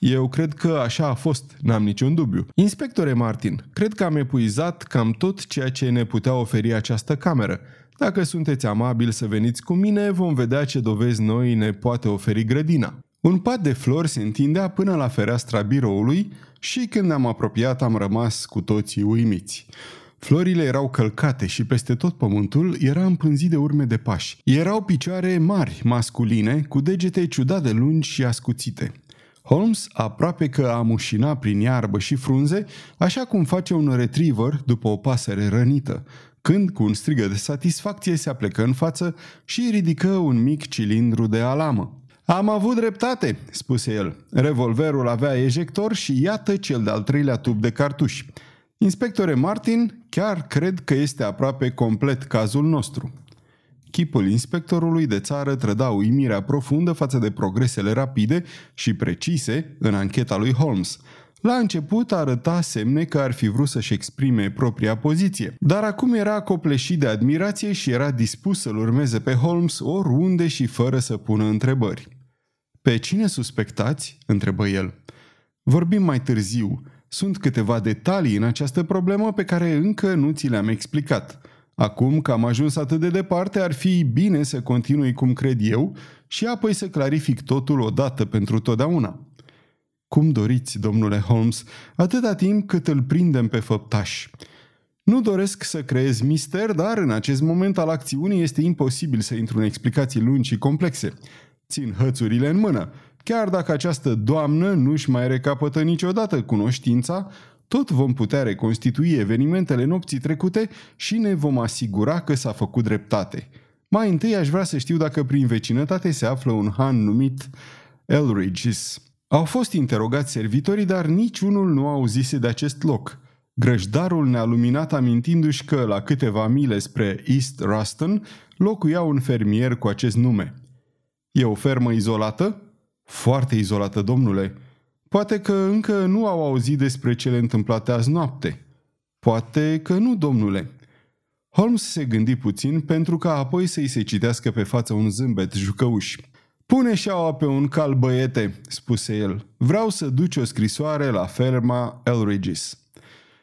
Eu cred că așa a fost, n-am niciun dubiu. Inspectore Martin, cred că am epuizat cam tot ceea ce ne putea oferi această cameră. Dacă sunteți amabil să veniți cu mine, vom vedea ce dovezi noi ne poate oferi grădina. Un pat de flori se întindea până la fereastra biroului și când ne-am apropiat am rămas cu toții uimiți. Florile erau călcate și peste tot pământul era împânzit de urme de pași. Erau picioare mari, masculine, cu degete ciudat de lungi și ascuțite. Holmes aproape că a mușina prin iarbă și frunze, așa cum face un retriever după o pasăre rănită, când, cu un strigă de satisfacție, se aplecă în față și ridică un mic cilindru de alamă. Am avut dreptate, spuse el. Revolverul avea ejector și iată cel de-al treilea tub de cartuși. Inspectore Martin, chiar cred că este aproape complet cazul nostru. Chipul inspectorului de țară trăda uimirea profundă față de progresele rapide și precise în ancheta lui Holmes. La început arăta semne că ar fi vrut să-și exprime propria poziție, dar acum era copleșit de admirație și era dispus să-l urmeze pe Holmes oriunde și fără să pună întrebări. Pe cine suspectați?" întrebă el. Vorbim mai târziu. Sunt câteva detalii în această problemă pe care încă nu ți le-am explicat. Acum că am ajuns atât de departe, ar fi bine să continui cum cred eu și apoi să clarific totul odată pentru totdeauna. Cum doriți, domnule Holmes, atâta timp cât îl prindem pe făptaș. Nu doresc să creez mister, dar în acest moment al acțiunii este imposibil să intru în explicații lungi și complexe. Țin hățurile în mână. Chiar dacă această doamnă nu-și mai recapătă niciodată cunoștința, tot vom putea reconstitui evenimentele nopții trecute și ne vom asigura că s-a făcut dreptate. Mai întâi aș vrea să știu dacă prin vecinătate se află un han numit Elridges. Au fost interogați servitorii, dar niciunul nu auzise de acest loc. Grăjdarul ne-a luminat amintindu-și că, la câteva mile spre East Ruston, locuia un fermier cu acest nume. E o fermă izolată? Foarte izolată, domnule. Poate că încă nu au auzit despre cele întâmplate azi noapte. Poate că nu, domnule. Holmes se gândi puțin pentru ca apoi să-i se citească pe față un zâmbet jucăuș. Pune șaua pe un cal băiete, spuse el. Vreau să duci o scrisoare la ferma Elridges.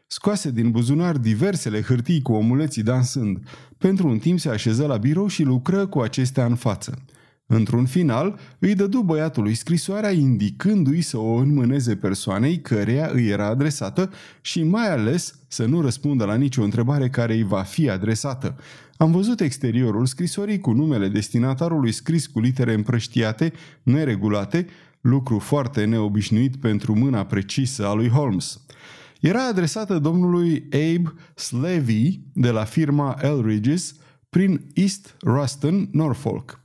Scoase din buzunar diversele hârtii cu omuleții dansând. Pentru un timp se așeză la birou și lucră cu acestea în față. Într-un final, îi dădu băiatului scrisoarea indicându-i să o înmâneze persoanei căreia îi era adresată și mai ales să nu răspundă la nicio întrebare care îi va fi adresată. Am văzut exteriorul scrisorii cu numele destinatarului scris cu litere împrăștiate, neregulate, lucru foarte neobișnuit pentru mâna precisă a lui Holmes. Era adresată domnului Abe Slavy de la firma Elridges prin East Ruston, Norfolk.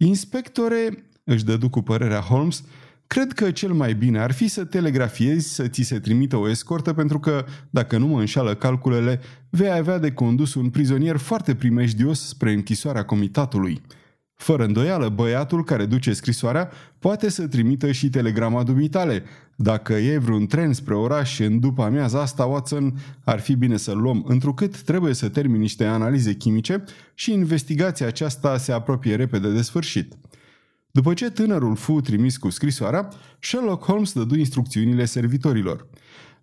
Inspectore, își dădu cu părerea Holmes, cred că cel mai bine ar fi să telegrafiezi să ți se trimită o escortă pentru că, dacă nu mă înșală calculele, vei avea de condus un prizonier foarte primejdios spre închisoarea comitatului. Fără îndoială, băiatul care duce scrisoarea poate să trimită și telegrama dumitale. Dacă e vreun tren spre oraș în după amiaza asta, Watson, ar fi bine să-l luăm, întrucât trebuie să termin niște analize chimice și investigația aceasta se apropie repede de sfârșit. După ce tânărul fu trimis cu scrisoarea, Sherlock Holmes dădu instrucțiunile servitorilor.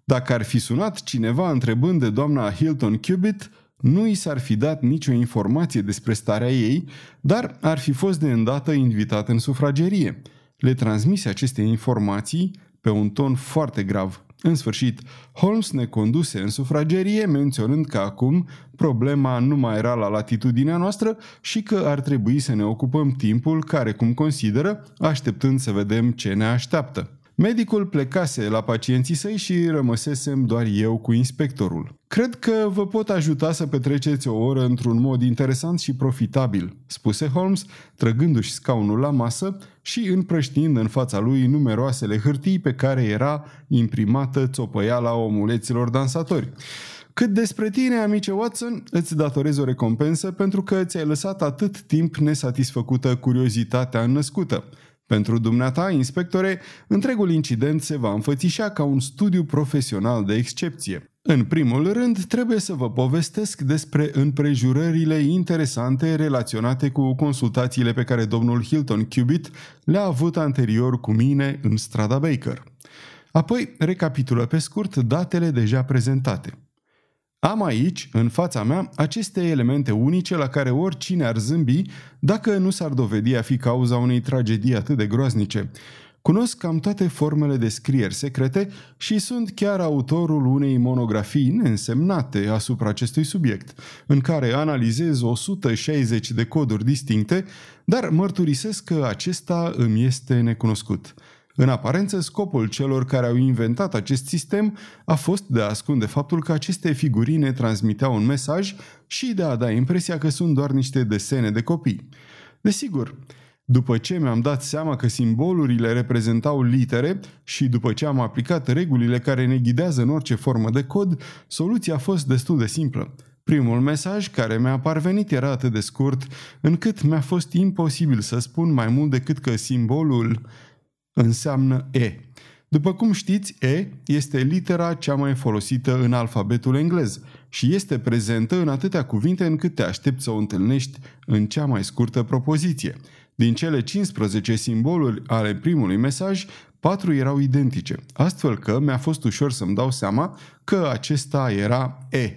Dacă ar fi sunat cineva întrebând de doamna Hilton Cubitt, Nu i s-ar fi dat nicio informație despre starea ei, dar ar fi fost de îndată invitat în sufragerie. Le transmise aceste informații pe un ton foarte grav. În sfârșit, Holmes ne conduse în sufragerie, menționând că acum problema nu mai era la latitudinea noastră și că ar trebui să ne ocupăm timpul care, cum consideră, așteptând să vedem ce ne așteaptă. Medicul plecase la pacienții săi și rămăsesem doar eu cu inspectorul. Cred că vă pot ajuta să petreceți o oră într-un mod interesant și profitabil, spuse Holmes, trăgându-și scaunul la masă și împrăștiind în fața lui numeroasele hârtii pe care era imprimată țopăiala omuleților dansatori. Cât despre tine, amice Watson, îți datorez o recompensă pentru că ți-ai lăsat atât timp nesatisfăcută curiozitatea înnăscută. Pentru dumneata, inspectore, întregul incident se va înfățișa ca un studiu profesional de excepție. În primul rând, trebuie să vă povestesc despre împrejurările interesante relaționate cu consultațiile pe care domnul Hilton Cubitt le-a avut anterior cu mine în strada Baker. Apoi, recapitulă pe scurt datele deja prezentate. Am aici, în fața mea, aceste elemente unice la care oricine ar zâmbi dacă nu s-ar dovedi a fi cauza unei tragedii atât de groaznice. Cunosc cam toate formele de scrieri secrete și sunt chiar autorul unei monografii neînsemnate asupra acestui subiect, în care analizez 160 de coduri distincte, dar mărturisesc că acesta îmi este necunoscut. În aparență, scopul celor care au inventat acest sistem a fost de a ascunde faptul că aceste figurine transmiteau un mesaj și de a da impresia că sunt doar niște desene de copii. Desigur, după ce mi-am dat seama că simbolurile reprezentau litere și după ce am aplicat regulile care ne ghidează în orice formă de cod, soluția a fost destul de simplă. Primul mesaj care mi-a parvenit era atât de scurt, încât mi-a fost imposibil să spun mai mult decât că simbolul înseamnă E. După cum știți, E este litera cea mai folosită în alfabetul englez și este prezentă în atâtea cuvinte încât te aștepți să o întâlnești în cea mai scurtă propoziție. Din cele 15 simboluri ale primului mesaj, patru erau identice, astfel că mi-a fost ușor să-mi dau seama că acesta era E.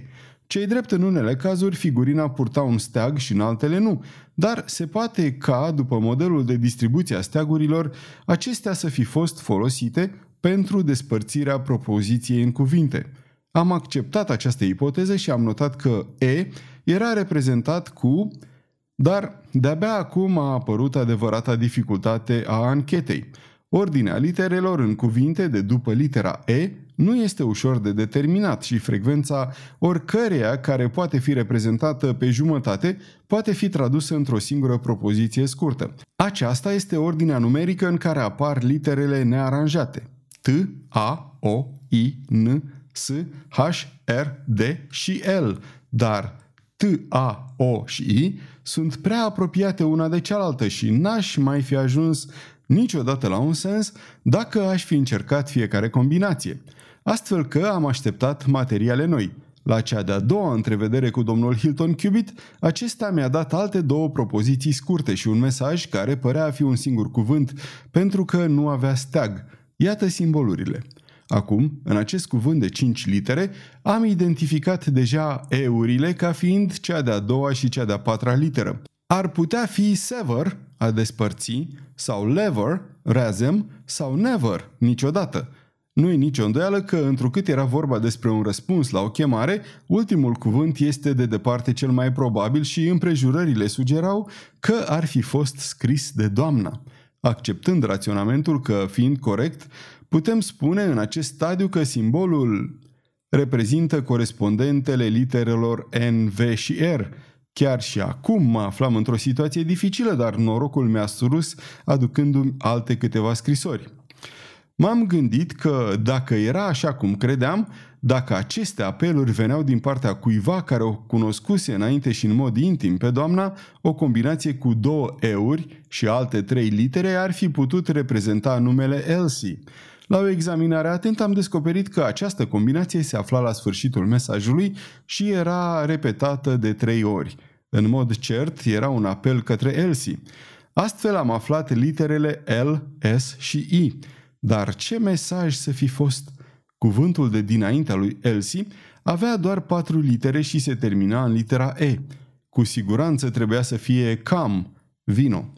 Cei drept în unele cazuri figurina purta un steag și în altele nu, dar se poate ca, după modelul de distribuție a steagurilor, acestea să fi fost folosite pentru despărțirea propoziției în cuvinte. Am acceptat această ipoteză și am notat că E era reprezentat cu dar de-abia acum a apărut adevărata dificultate a anchetei. Ordinea literelor în cuvinte de după litera E nu este ușor de determinat și frecvența oricăreia care poate fi reprezentată pe jumătate poate fi tradusă într-o singură propoziție scurtă. Aceasta este ordinea numerică în care apar literele nearanjate. T, A, O, I, N, S, H, R, D și L, dar T, A, O și I sunt prea apropiate una de cealaltă și n-aș mai fi ajuns niciodată la un sens dacă aș fi încercat fiecare combinație. Astfel că am așteptat materiale noi. La cea de-a doua întrevedere cu domnul Hilton Cubitt, acesta mi-a dat alte două propoziții scurte și un mesaj care părea a fi un singur cuvânt, pentru că nu avea steag. Iată simbolurile. Acum, în acest cuvânt de cinci litere, am identificat deja eurile ca fiind cea de-a doua și cea de-a patra literă. Ar putea fi sever, a despărți, sau lever, razem, sau never, niciodată. Nu e nicio îndoială că, întrucât era vorba despre un răspuns la o chemare, ultimul cuvânt este de departe cel mai probabil și împrejurările sugerau că ar fi fost scris de doamna. Acceptând raționamentul că, fiind corect, putem spune în acest stadiu că simbolul reprezintă corespondentele literelor N, V și R. Chiar și acum mă aflam într-o situație dificilă, dar norocul mi-a surus aducându-mi alte câteva scrisori. M-am gândit că dacă era așa cum credeam, dacă aceste apeluri veneau din partea cuiva care o cunoscuse înainte și în mod intim pe doamna, o combinație cu două euri și alte trei litere ar fi putut reprezenta numele Elsie. La o examinare atentă am descoperit că această combinație se afla la sfârșitul mesajului și era repetată de trei ori. În mod cert, era un apel către Elsie. Astfel am aflat literele L, S și I. Dar ce mesaj să fi fost? Cuvântul de dinaintea lui Elsie avea doar patru litere și se termina în litera E. Cu siguranță trebuia să fie cam, vino.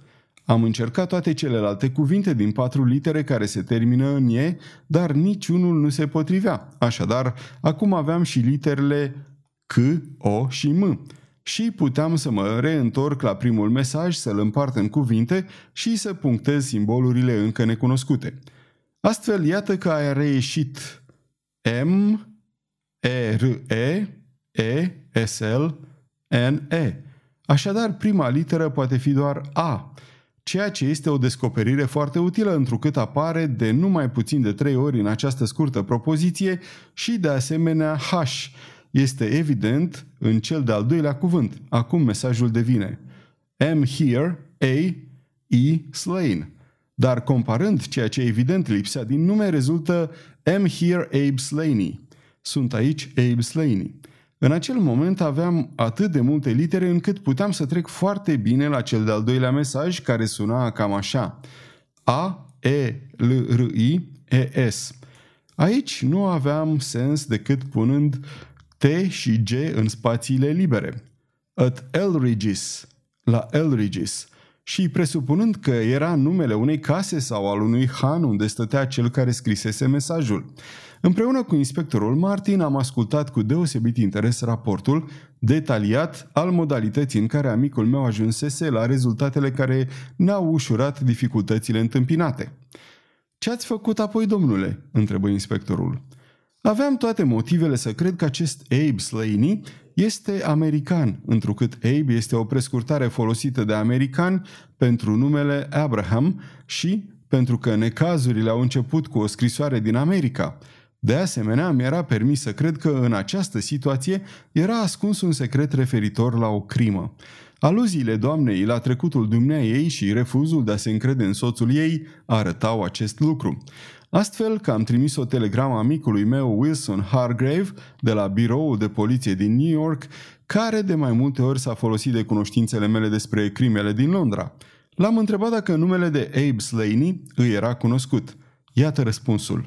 Am încercat toate celelalte cuvinte din patru litere care se termină în E, dar niciunul nu se potrivea. Așadar, acum aveam și literele C, O și M. Și puteam să mă reîntorc la primul mesaj, să-l împart în cuvinte și să punctez simbolurile încă necunoscute. Astfel, iată că a reieșit M, E, R, E, E, S, L, N, E. Așadar, prima literă poate fi doar A, ceea ce este o descoperire foarte utilă întrucât apare de numai puțin de trei ori în această scurtă propoziție și de asemenea H. Este evident în cel de-al doilea cuvânt. Acum mesajul devine Am here, A, E, slain. Dar comparând ceea ce evident lipsea din nume, rezultă Am here Abe Slaney. Sunt aici Abe Slaney. În acel moment aveam atât de multe litere încât puteam să trec foarte bine la cel de-al doilea mesaj care suna cam așa. A, E, L, R, I, E, S. Aici nu aveam sens decât punând T și G în spațiile libere. At Elrigis, la Elrigis, și presupunând că era numele unei case sau al unui han unde stătea cel care scrisese mesajul. Împreună cu inspectorul Martin am ascultat cu deosebit interes raportul detaliat al modalității în care amicul meu ajunsese la rezultatele care ne-au ușurat dificultățile întâmpinate. Ce ați făcut apoi, domnule?" întrebă inspectorul. Aveam toate motivele să cred că acest Abe Slaney este american, întrucât Abe este o prescurtare folosită de american pentru numele Abraham și pentru că necazurile au început cu o scrisoare din America. De asemenea, mi era permis să cred că în această situație era ascuns un secret referitor la o crimă. Aluziile doamnei la trecutul dumneai ei și refuzul de a se încrede în soțul ei arătau acest lucru. Astfel că am trimis o telegramă amicului meu Wilson Hargrave de la biroul de poliție din New York, care de mai multe ori s-a folosit de cunoștințele mele despre crimele din Londra. L-am întrebat dacă numele de Abe Slaney îi era cunoscut. Iată răspunsul.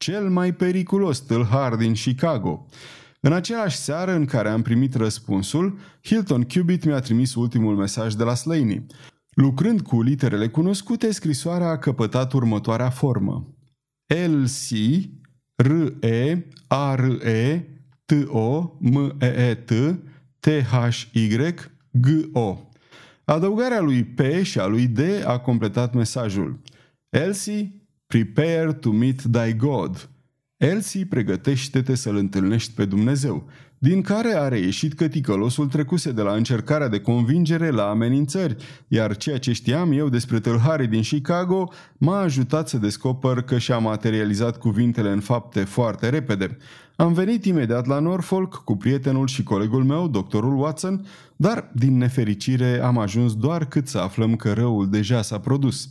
Cel mai periculos tâlhar din Chicago. În aceeași seară în care am primit răspunsul, Hilton Cubitt mi-a trimis ultimul mesaj de la Slaney. Lucrând cu literele cunoscute, scrisoarea a căpătat următoarea formă. LC R-E A-R-E T-O M-E-E-T T-H-Y G-O. Adăugarea lui P și a lui D a completat mesajul. Elsie, prepare to meet thy God. Elsie, pregătește-te să-L întâlnești pe Dumnezeu din care a reieșit că ticălosul trecuse de la încercarea de convingere la amenințări, iar ceea ce știam eu despre tâlharii din Chicago m-a ajutat să descoper că și-a materializat cuvintele în fapte foarte repede. Am venit imediat la Norfolk cu prietenul și colegul meu, doctorul Watson, dar, din nefericire, am ajuns doar cât să aflăm că răul deja s-a produs.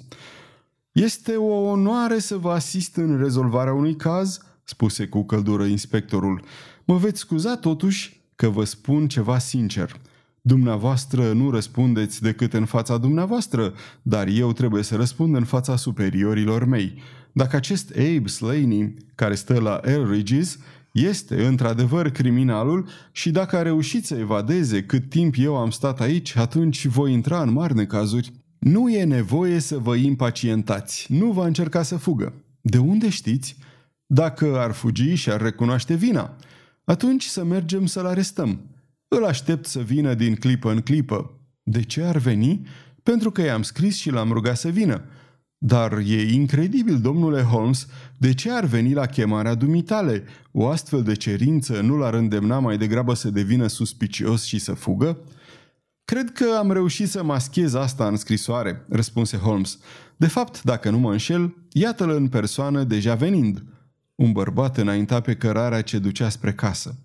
Este o onoare să vă asist în rezolvarea unui caz?" spuse cu căldură inspectorul. Mă veți scuza totuși că vă spun ceva sincer. Dumneavoastră nu răspundeți decât în fața dumneavoastră, dar eu trebuie să răspund în fața superiorilor mei. Dacă acest Abe Slaney, care stă la Elridge's, este într-adevăr criminalul și dacă a reușit să evadeze cât timp eu am stat aici, atunci voi intra în mari necazuri. Nu e nevoie să vă impacientați, nu va încerca să fugă. De unde știți? Dacă ar fugi și ar recunoaște vina – atunci să mergem să-l arestăm. Îl aștept să vină din clipă în clipă. De ce ar veni? Pentru că i-am scris și l-am rugat să vină. Dar e incredibil, domnule Holmes, de ce ar veni la chemarea dumitale? O astfel de cerință nu l-ar îndemna mai degrabă să devină suspicios și să fugă? Cred că am reușit să maschez asta în scrisoare, răspunse Holmes. De fapt, dacă nu mă înșel, iată-l în persoană deja venind. Un bărbat înainta pe cărarea ce ducea spre casă.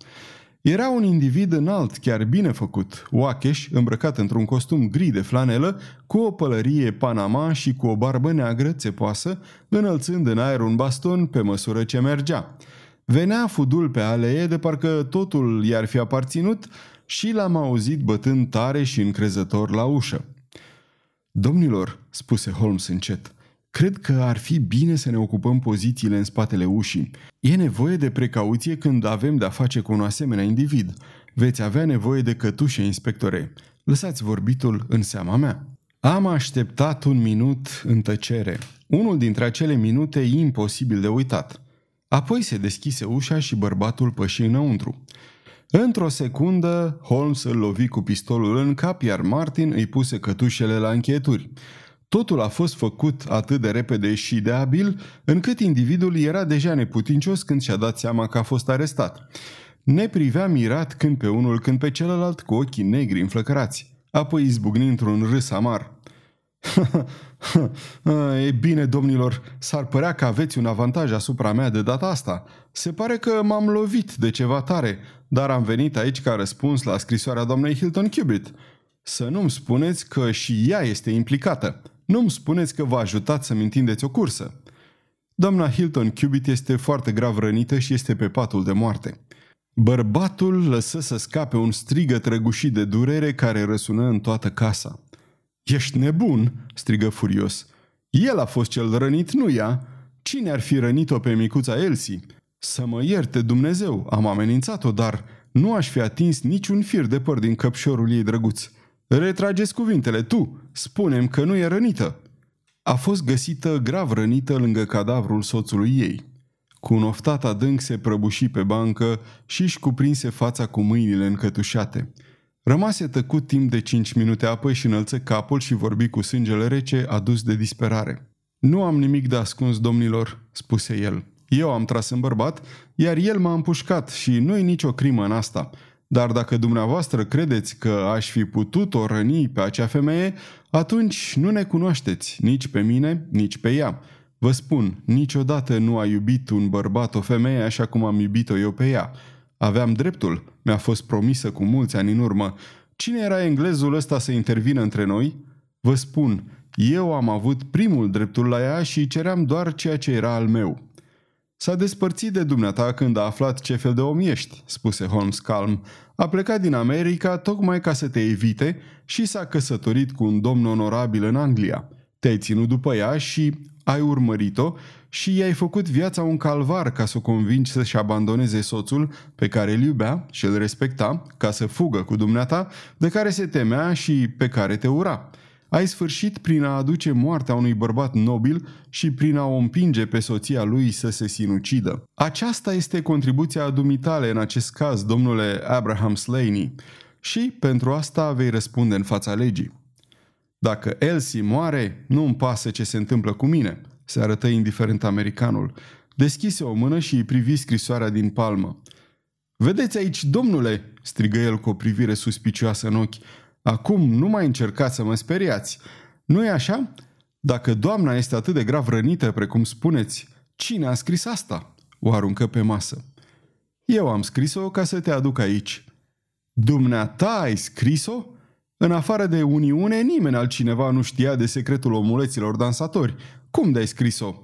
Era un individ înalt, chiar bine făcut, oacheș, îmbrăcat într-un costum gri de flanelă, cu o pălărie panama și cu o barbă neagră țepoasă, înălțând în aer un baston pe măsură ce mergea. Venea fudul pe alee de parcă totul i-ar fi aparținut și l-am auzit bătând tare și încrezător la ușă. Domnilor, spuse Holmes încet, Cred că ar fi bine să ne ocupăm pozițiile în spatele ușii. E nevoie de precauție când avem de-a face cu un asemenea individ. Veți avea nevoie de cătușe, inspectore. Lăsați vorbitul în seama mea. Am așteptat un minut în tăcere. Unul dintre acele minute imposibil de uitat. Apoi se deschise ușa și bărbatul păși înăuntru. Într-o secundă, Holmes îl lovi cu pistolul în cap, iar Martin îi puse cătușele la închieturi. Totul a fost făcut atât de repede și de abil, încât individul era deja neputincios când și-a dat seama că a fost arestat. Ne privea mirat când pe unul, când pe celălalt, cu ochii negri înflăcărați. Apoi izbucni într-un râs amar. e bine, domnilor, s-ar părea că aveți un avantaj asupra mea de data asta. Se pare că m-am lovit de ceva tare, dar am venit aici ca răspuns la scrisoarea doamnei Hilton Cubitt. Să nu-mi spuneți că și ea este implicată. Nu-mi spuneți că vă ajutați să-mi întindeți o cursă. Doamna Hilton Cubitt este foarte grav rănită și este pe patul de moarte. Bărbatul lăsă să scape un strigăt răgușit de durere care răsună în toată casa. Ești nebun!" strigă furios. El a fost cel rănit, nu ea. Cine ar fi rănit-o pe micuța Elsie? Să mă ierte Dumnezeu, am amenințat-o, dar nu aș fi atins niciun fir de păr din căpșorul ei drăguț. Retrageți cuvintele, tu, spunem că nu e rănită. A fost găsită grav rănită lângă cadavrul soțului ei. Cu un oftat adânc se prăbuși pe bancă și își cuprinse fața cu mâinile încătușate. Rămase tăcut timp de cinci minute, apoi și înălță capul și vorbi cu sângele rece adus de disperare. Nu am nimic de ascuns, domnilor," spuse el. Eu am tras în bărbat, iar el m-a împușcat și nu-i nicio crimă în asta. Dar dacă dumneavoastră credeți că aș fi putut o răni pe acea femeie, atunci nu ne cunoașteți, nici pe mine, nici pe ea. Vă spun, niciodată nu a iubit un bărbat o femeie așa cum am iubit-o eu pe ea. Aveam dreptul, mi-a fost promisă cu mulți ani în urmă. Cine era englezul ăsta să intervină între noi? Vă spun, eu am avut primul dreptul la ea și ceream doar ceea ce era al meu. S-a despărțit de dumneata când a aflat ce fel de om ești, spuse Holmes calm. A plecat din America tocmai ca să te evite și s-a căsătorit cu un domn onorabil în Anglia. Te-ai ținut după ea și ai urmărit-o și i-ai făcut viața un calvar ca să o convingi să-și abandoneze soțul pe care îl iubea și îl respecta ca să fugă cu dumneata, de care se temea și pe care te ura. Ai sfârșit prin a aduce moartea unui bărbat nobil și prin a o împinge pe soția lui să se sinucidă. Aceasta este contribuția dumitale în acest caz, domnule Abraham Slaney, și pentru asta vei răspunde în fața legii. Dacă Elsie moare, nu îmi pasă ce se întâmplă cu mine, se arătă indiferent americanul. Deschise o mână și îi privi scrisoarea din palmă. Vedeți aici, domnule!" strigă el cu o privire suspicioasă în ochi. Acum nu mai încercați să mă speriați. nu e așa? Dacă doamna este atât de grav rănită, precum spuneți, cine a scris asta?" O aruncă pe masă. Eu am scris-o ca să te aduc aici." Dumneata ai scris-o?" În afară de Uniune, nimeni altcineva nu știa de secretul omuleților dansatori. Cum de-ai scris-o?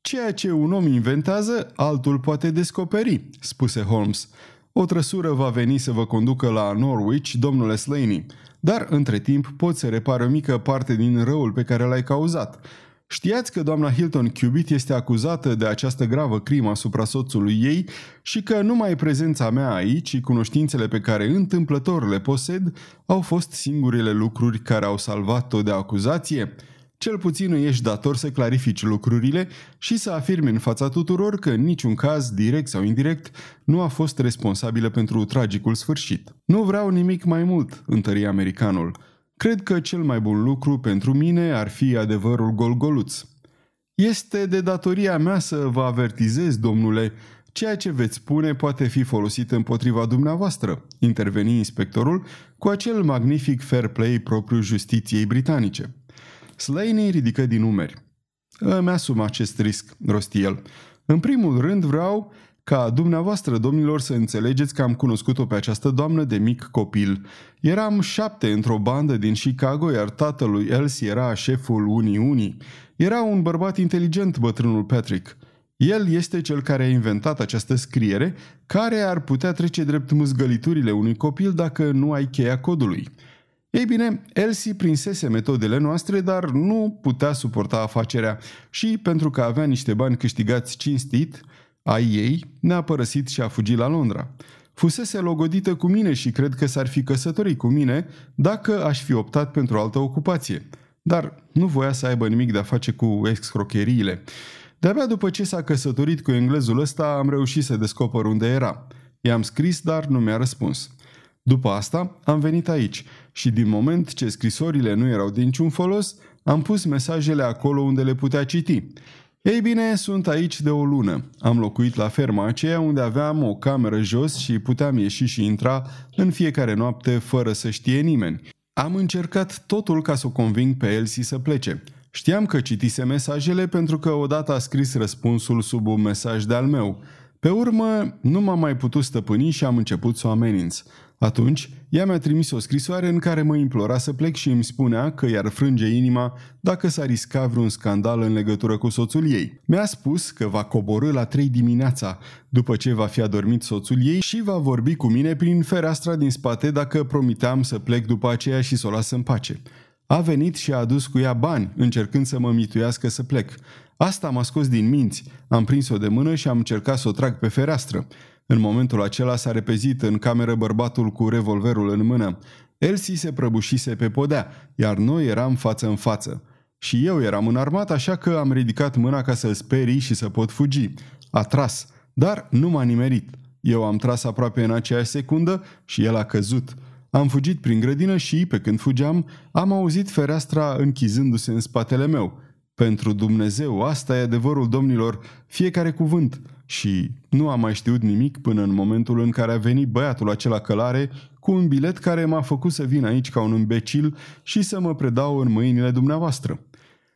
Ceea ce un om inventează, altul poate descoperi, spuse Holmes. O trăsură va veni să vă conducă la Norwich, domnule Slaney, dar între timp pot să repară o mică parte din răul pe care l-ai cauzat. Știați că doamna Hilton Cubitt este acuzată de această gravă crimă asupra soțului ei și că numai prezența mea aici și cunoștințele pe care întâmplător le posed au fost singurele lucruri care au salvat-o de acuzație? Cel puțin îi ești dator să clarifici lucrurile și să afirmi în fața tuturor că în niciun caz, direct sau indirect, nu a fost responsabilă pentru tragicul sfârșit. Nu vreau nimic mai mult, întări americanul. Cred că cel mai bun lucru pentru mine ar fi adevărul golgoluț. Este de datoria mea să vă avertizez, domnule, ceea ce veți spune poate fi folosit împotriva dumneavoastră, interveni inspectorul cu acel magnific fair play propriu justiției britanice. Slaney ridică din umeri. Îmi asum acest risc, rosti el. În primul rând vreau ca dumneavoastră, domnilor, să înțelegeți că am cunoscut-o pe această doamnă de mic copil. Eram șapte într-o bandă din Chicago, iar tatălui Elsie era șeful unii unii. Era un bărbat inteligent, bătrânul Patrick. El este cel care a inventat această scriere, care ar putea trece drept mâzgăliturile unui copil dacă nu ai cheia codului. Ei bine, Elsie prinsese metodele noastre, dar nu putea suporta afacerea și, pentru că avea niște bani câștigați cinstit, ai ei, ne-a părăsit și a fugit la Londra. Fusese logodită cu mine și cred că s-ar fi căsătorit cu mine dacă aș fi optat pentru altă ocupație. Dar nu voia să aibă nimic de a face cu excrocheriile. De-abia după ce s-a căsătorit cu englezul ăsta, am reușit să descoper unde era. I-am scris, dar nu mi-a răspuns. După asta, am venit aici și din moment ce scrisorile nu erau de niciun folos, am pus mesajele acolo unde le putea citi. Ei bine, sunt aici de o lună. Am locuit la ferma aceea unde aveam o cameră jos și puteam ieși și intra în fiecare noapte fără să știe nimeni. Am încercat totul ca să o conving pe Elsie să plece. Știam că citise mesajele pentru că odată a scris răspunsul sub un mesaj de-al meu. Pe urmă, nu m-am mai putut stăpâni și am început să o ameninț. Atunci, ea mi-a trimis o scrisoare în care mă implora să plec și îmi spunea că i-ar frânge inima dacă s-ar risca vreun scandal în legătură cu soțul ei. Mi-a spus că va coborâ la trei dimineața, după ce va fi adormit soțul ei și va vorbi cu mine prin fereastra din spate dacă promiteam să plec după aceea și să o las în pace. A venit și a adus cu ea bani, încercând să mă mituiască să plec. Asta m-a scos din minți. Am prins-o de mână și am încercat să o trag pe fereastră. În momentul acela s-a repezit în cameră bărbatul cu revolverul în mână. Elsie se prăbușise pe podea, iar noi eram față în față. Și eu eram înarmat, așa că am ridicat mâna ca să-l sperii și să pot fugi. A tras, dar nu m-a nimerit. Eu am tras aproape în aceeași secundă și el a căzut. Am fugit prin grădină și, pe când fugeam, am auzit fereastra închizându-se în spatele meu. Pentru Dumnezeu, asta e adevărul domnilor, fiecare cuvânt. Și nu am mai știut nimic până în momentul în care a venit băiatul acela călare cu un bilet care m-a făcut să vin aici ca un imbecil și să mă predau în mâinile dumneavoastră.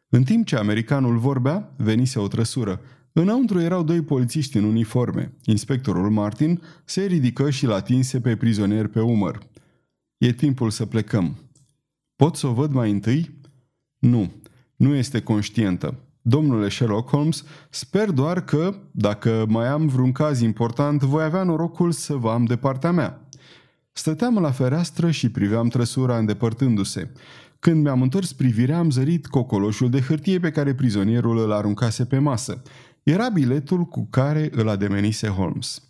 În timp ce americanul vorbea, venise o trăsură. Înăuntru erau doi polițiști în uniforme. Inspectorul Martin se ridică și l atinse pe prizonier pe umăr. E timpul să plecăm. Pot să o văd mai întâi? Nu, nu este conștientă. Domnule Sherlock Holmes, sper doar că, dacă mai am vreun caz important, voi avea norocul să vă am de partea mea. Stăteam la fereastră și priveam trăsura îndepărtându-se. Când mi-am întors privirea, am zărit cocoloșul de hârtie pe care prizonierul îl aruncase pe masă. Era biletul cu care îl ademenise Holmes.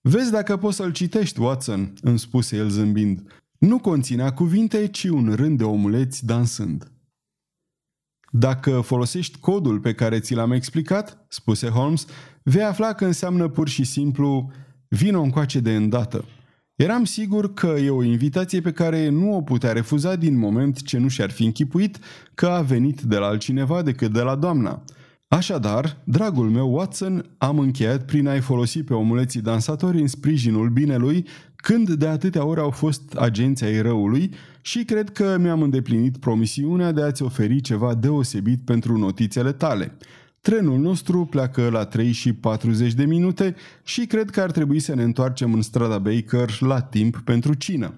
Vezi dacă poți să-l citești, Watson," îmi spuse el zâmbind. Nu conținea cuvinte, ci un rând de omuleți dansând. Dacă folosești codul pe care ți l-am explicat, spuse Holmes, vei afla că înseamnă pur și simplu vino încoace de îndată. Eram sigur că e o invitație pe care nu o putea refuza din moment ce nu și-ar fi închipuit că a venit de la altcineva decât de la doamna. Așadar, dragul meu Watson, am încheiat prin a-i folosi pe omuleții dansatori în sprijinul binelui când de atâtea ori au fost agenții ai răului și cred că mi-am îndeplinit promisiunea de a-ți oferi ceva deosebit pentru notițele tale. Trenul nostru pleacă la 3 și 40 de minute și cred că ar trebui să ne întoarcem în strada Baker la timp pentru cină.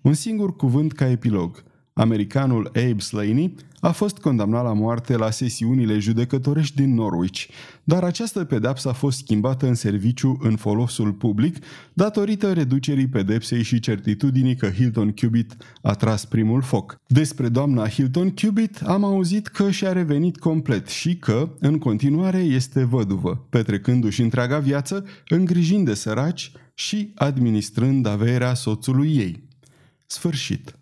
Un singur cuvânt ca epilog – Americanul Abe Slaney a fost condamnat la moarte la sesiunile judecătorești din Norwich, dar această pedepsă a fost schimbată în serviciu în folosul public datorită reducerii pedepsei și certitudinii că Hilton Cubitt a tras primul foc. Despre doamna Hilton Cubitt am auzit că și-a revenit complet și că, în continuare, este văduvă, petrecându-și întreaga viață îngrijind de săraci și administrând averea soțului ei. Sfârșit.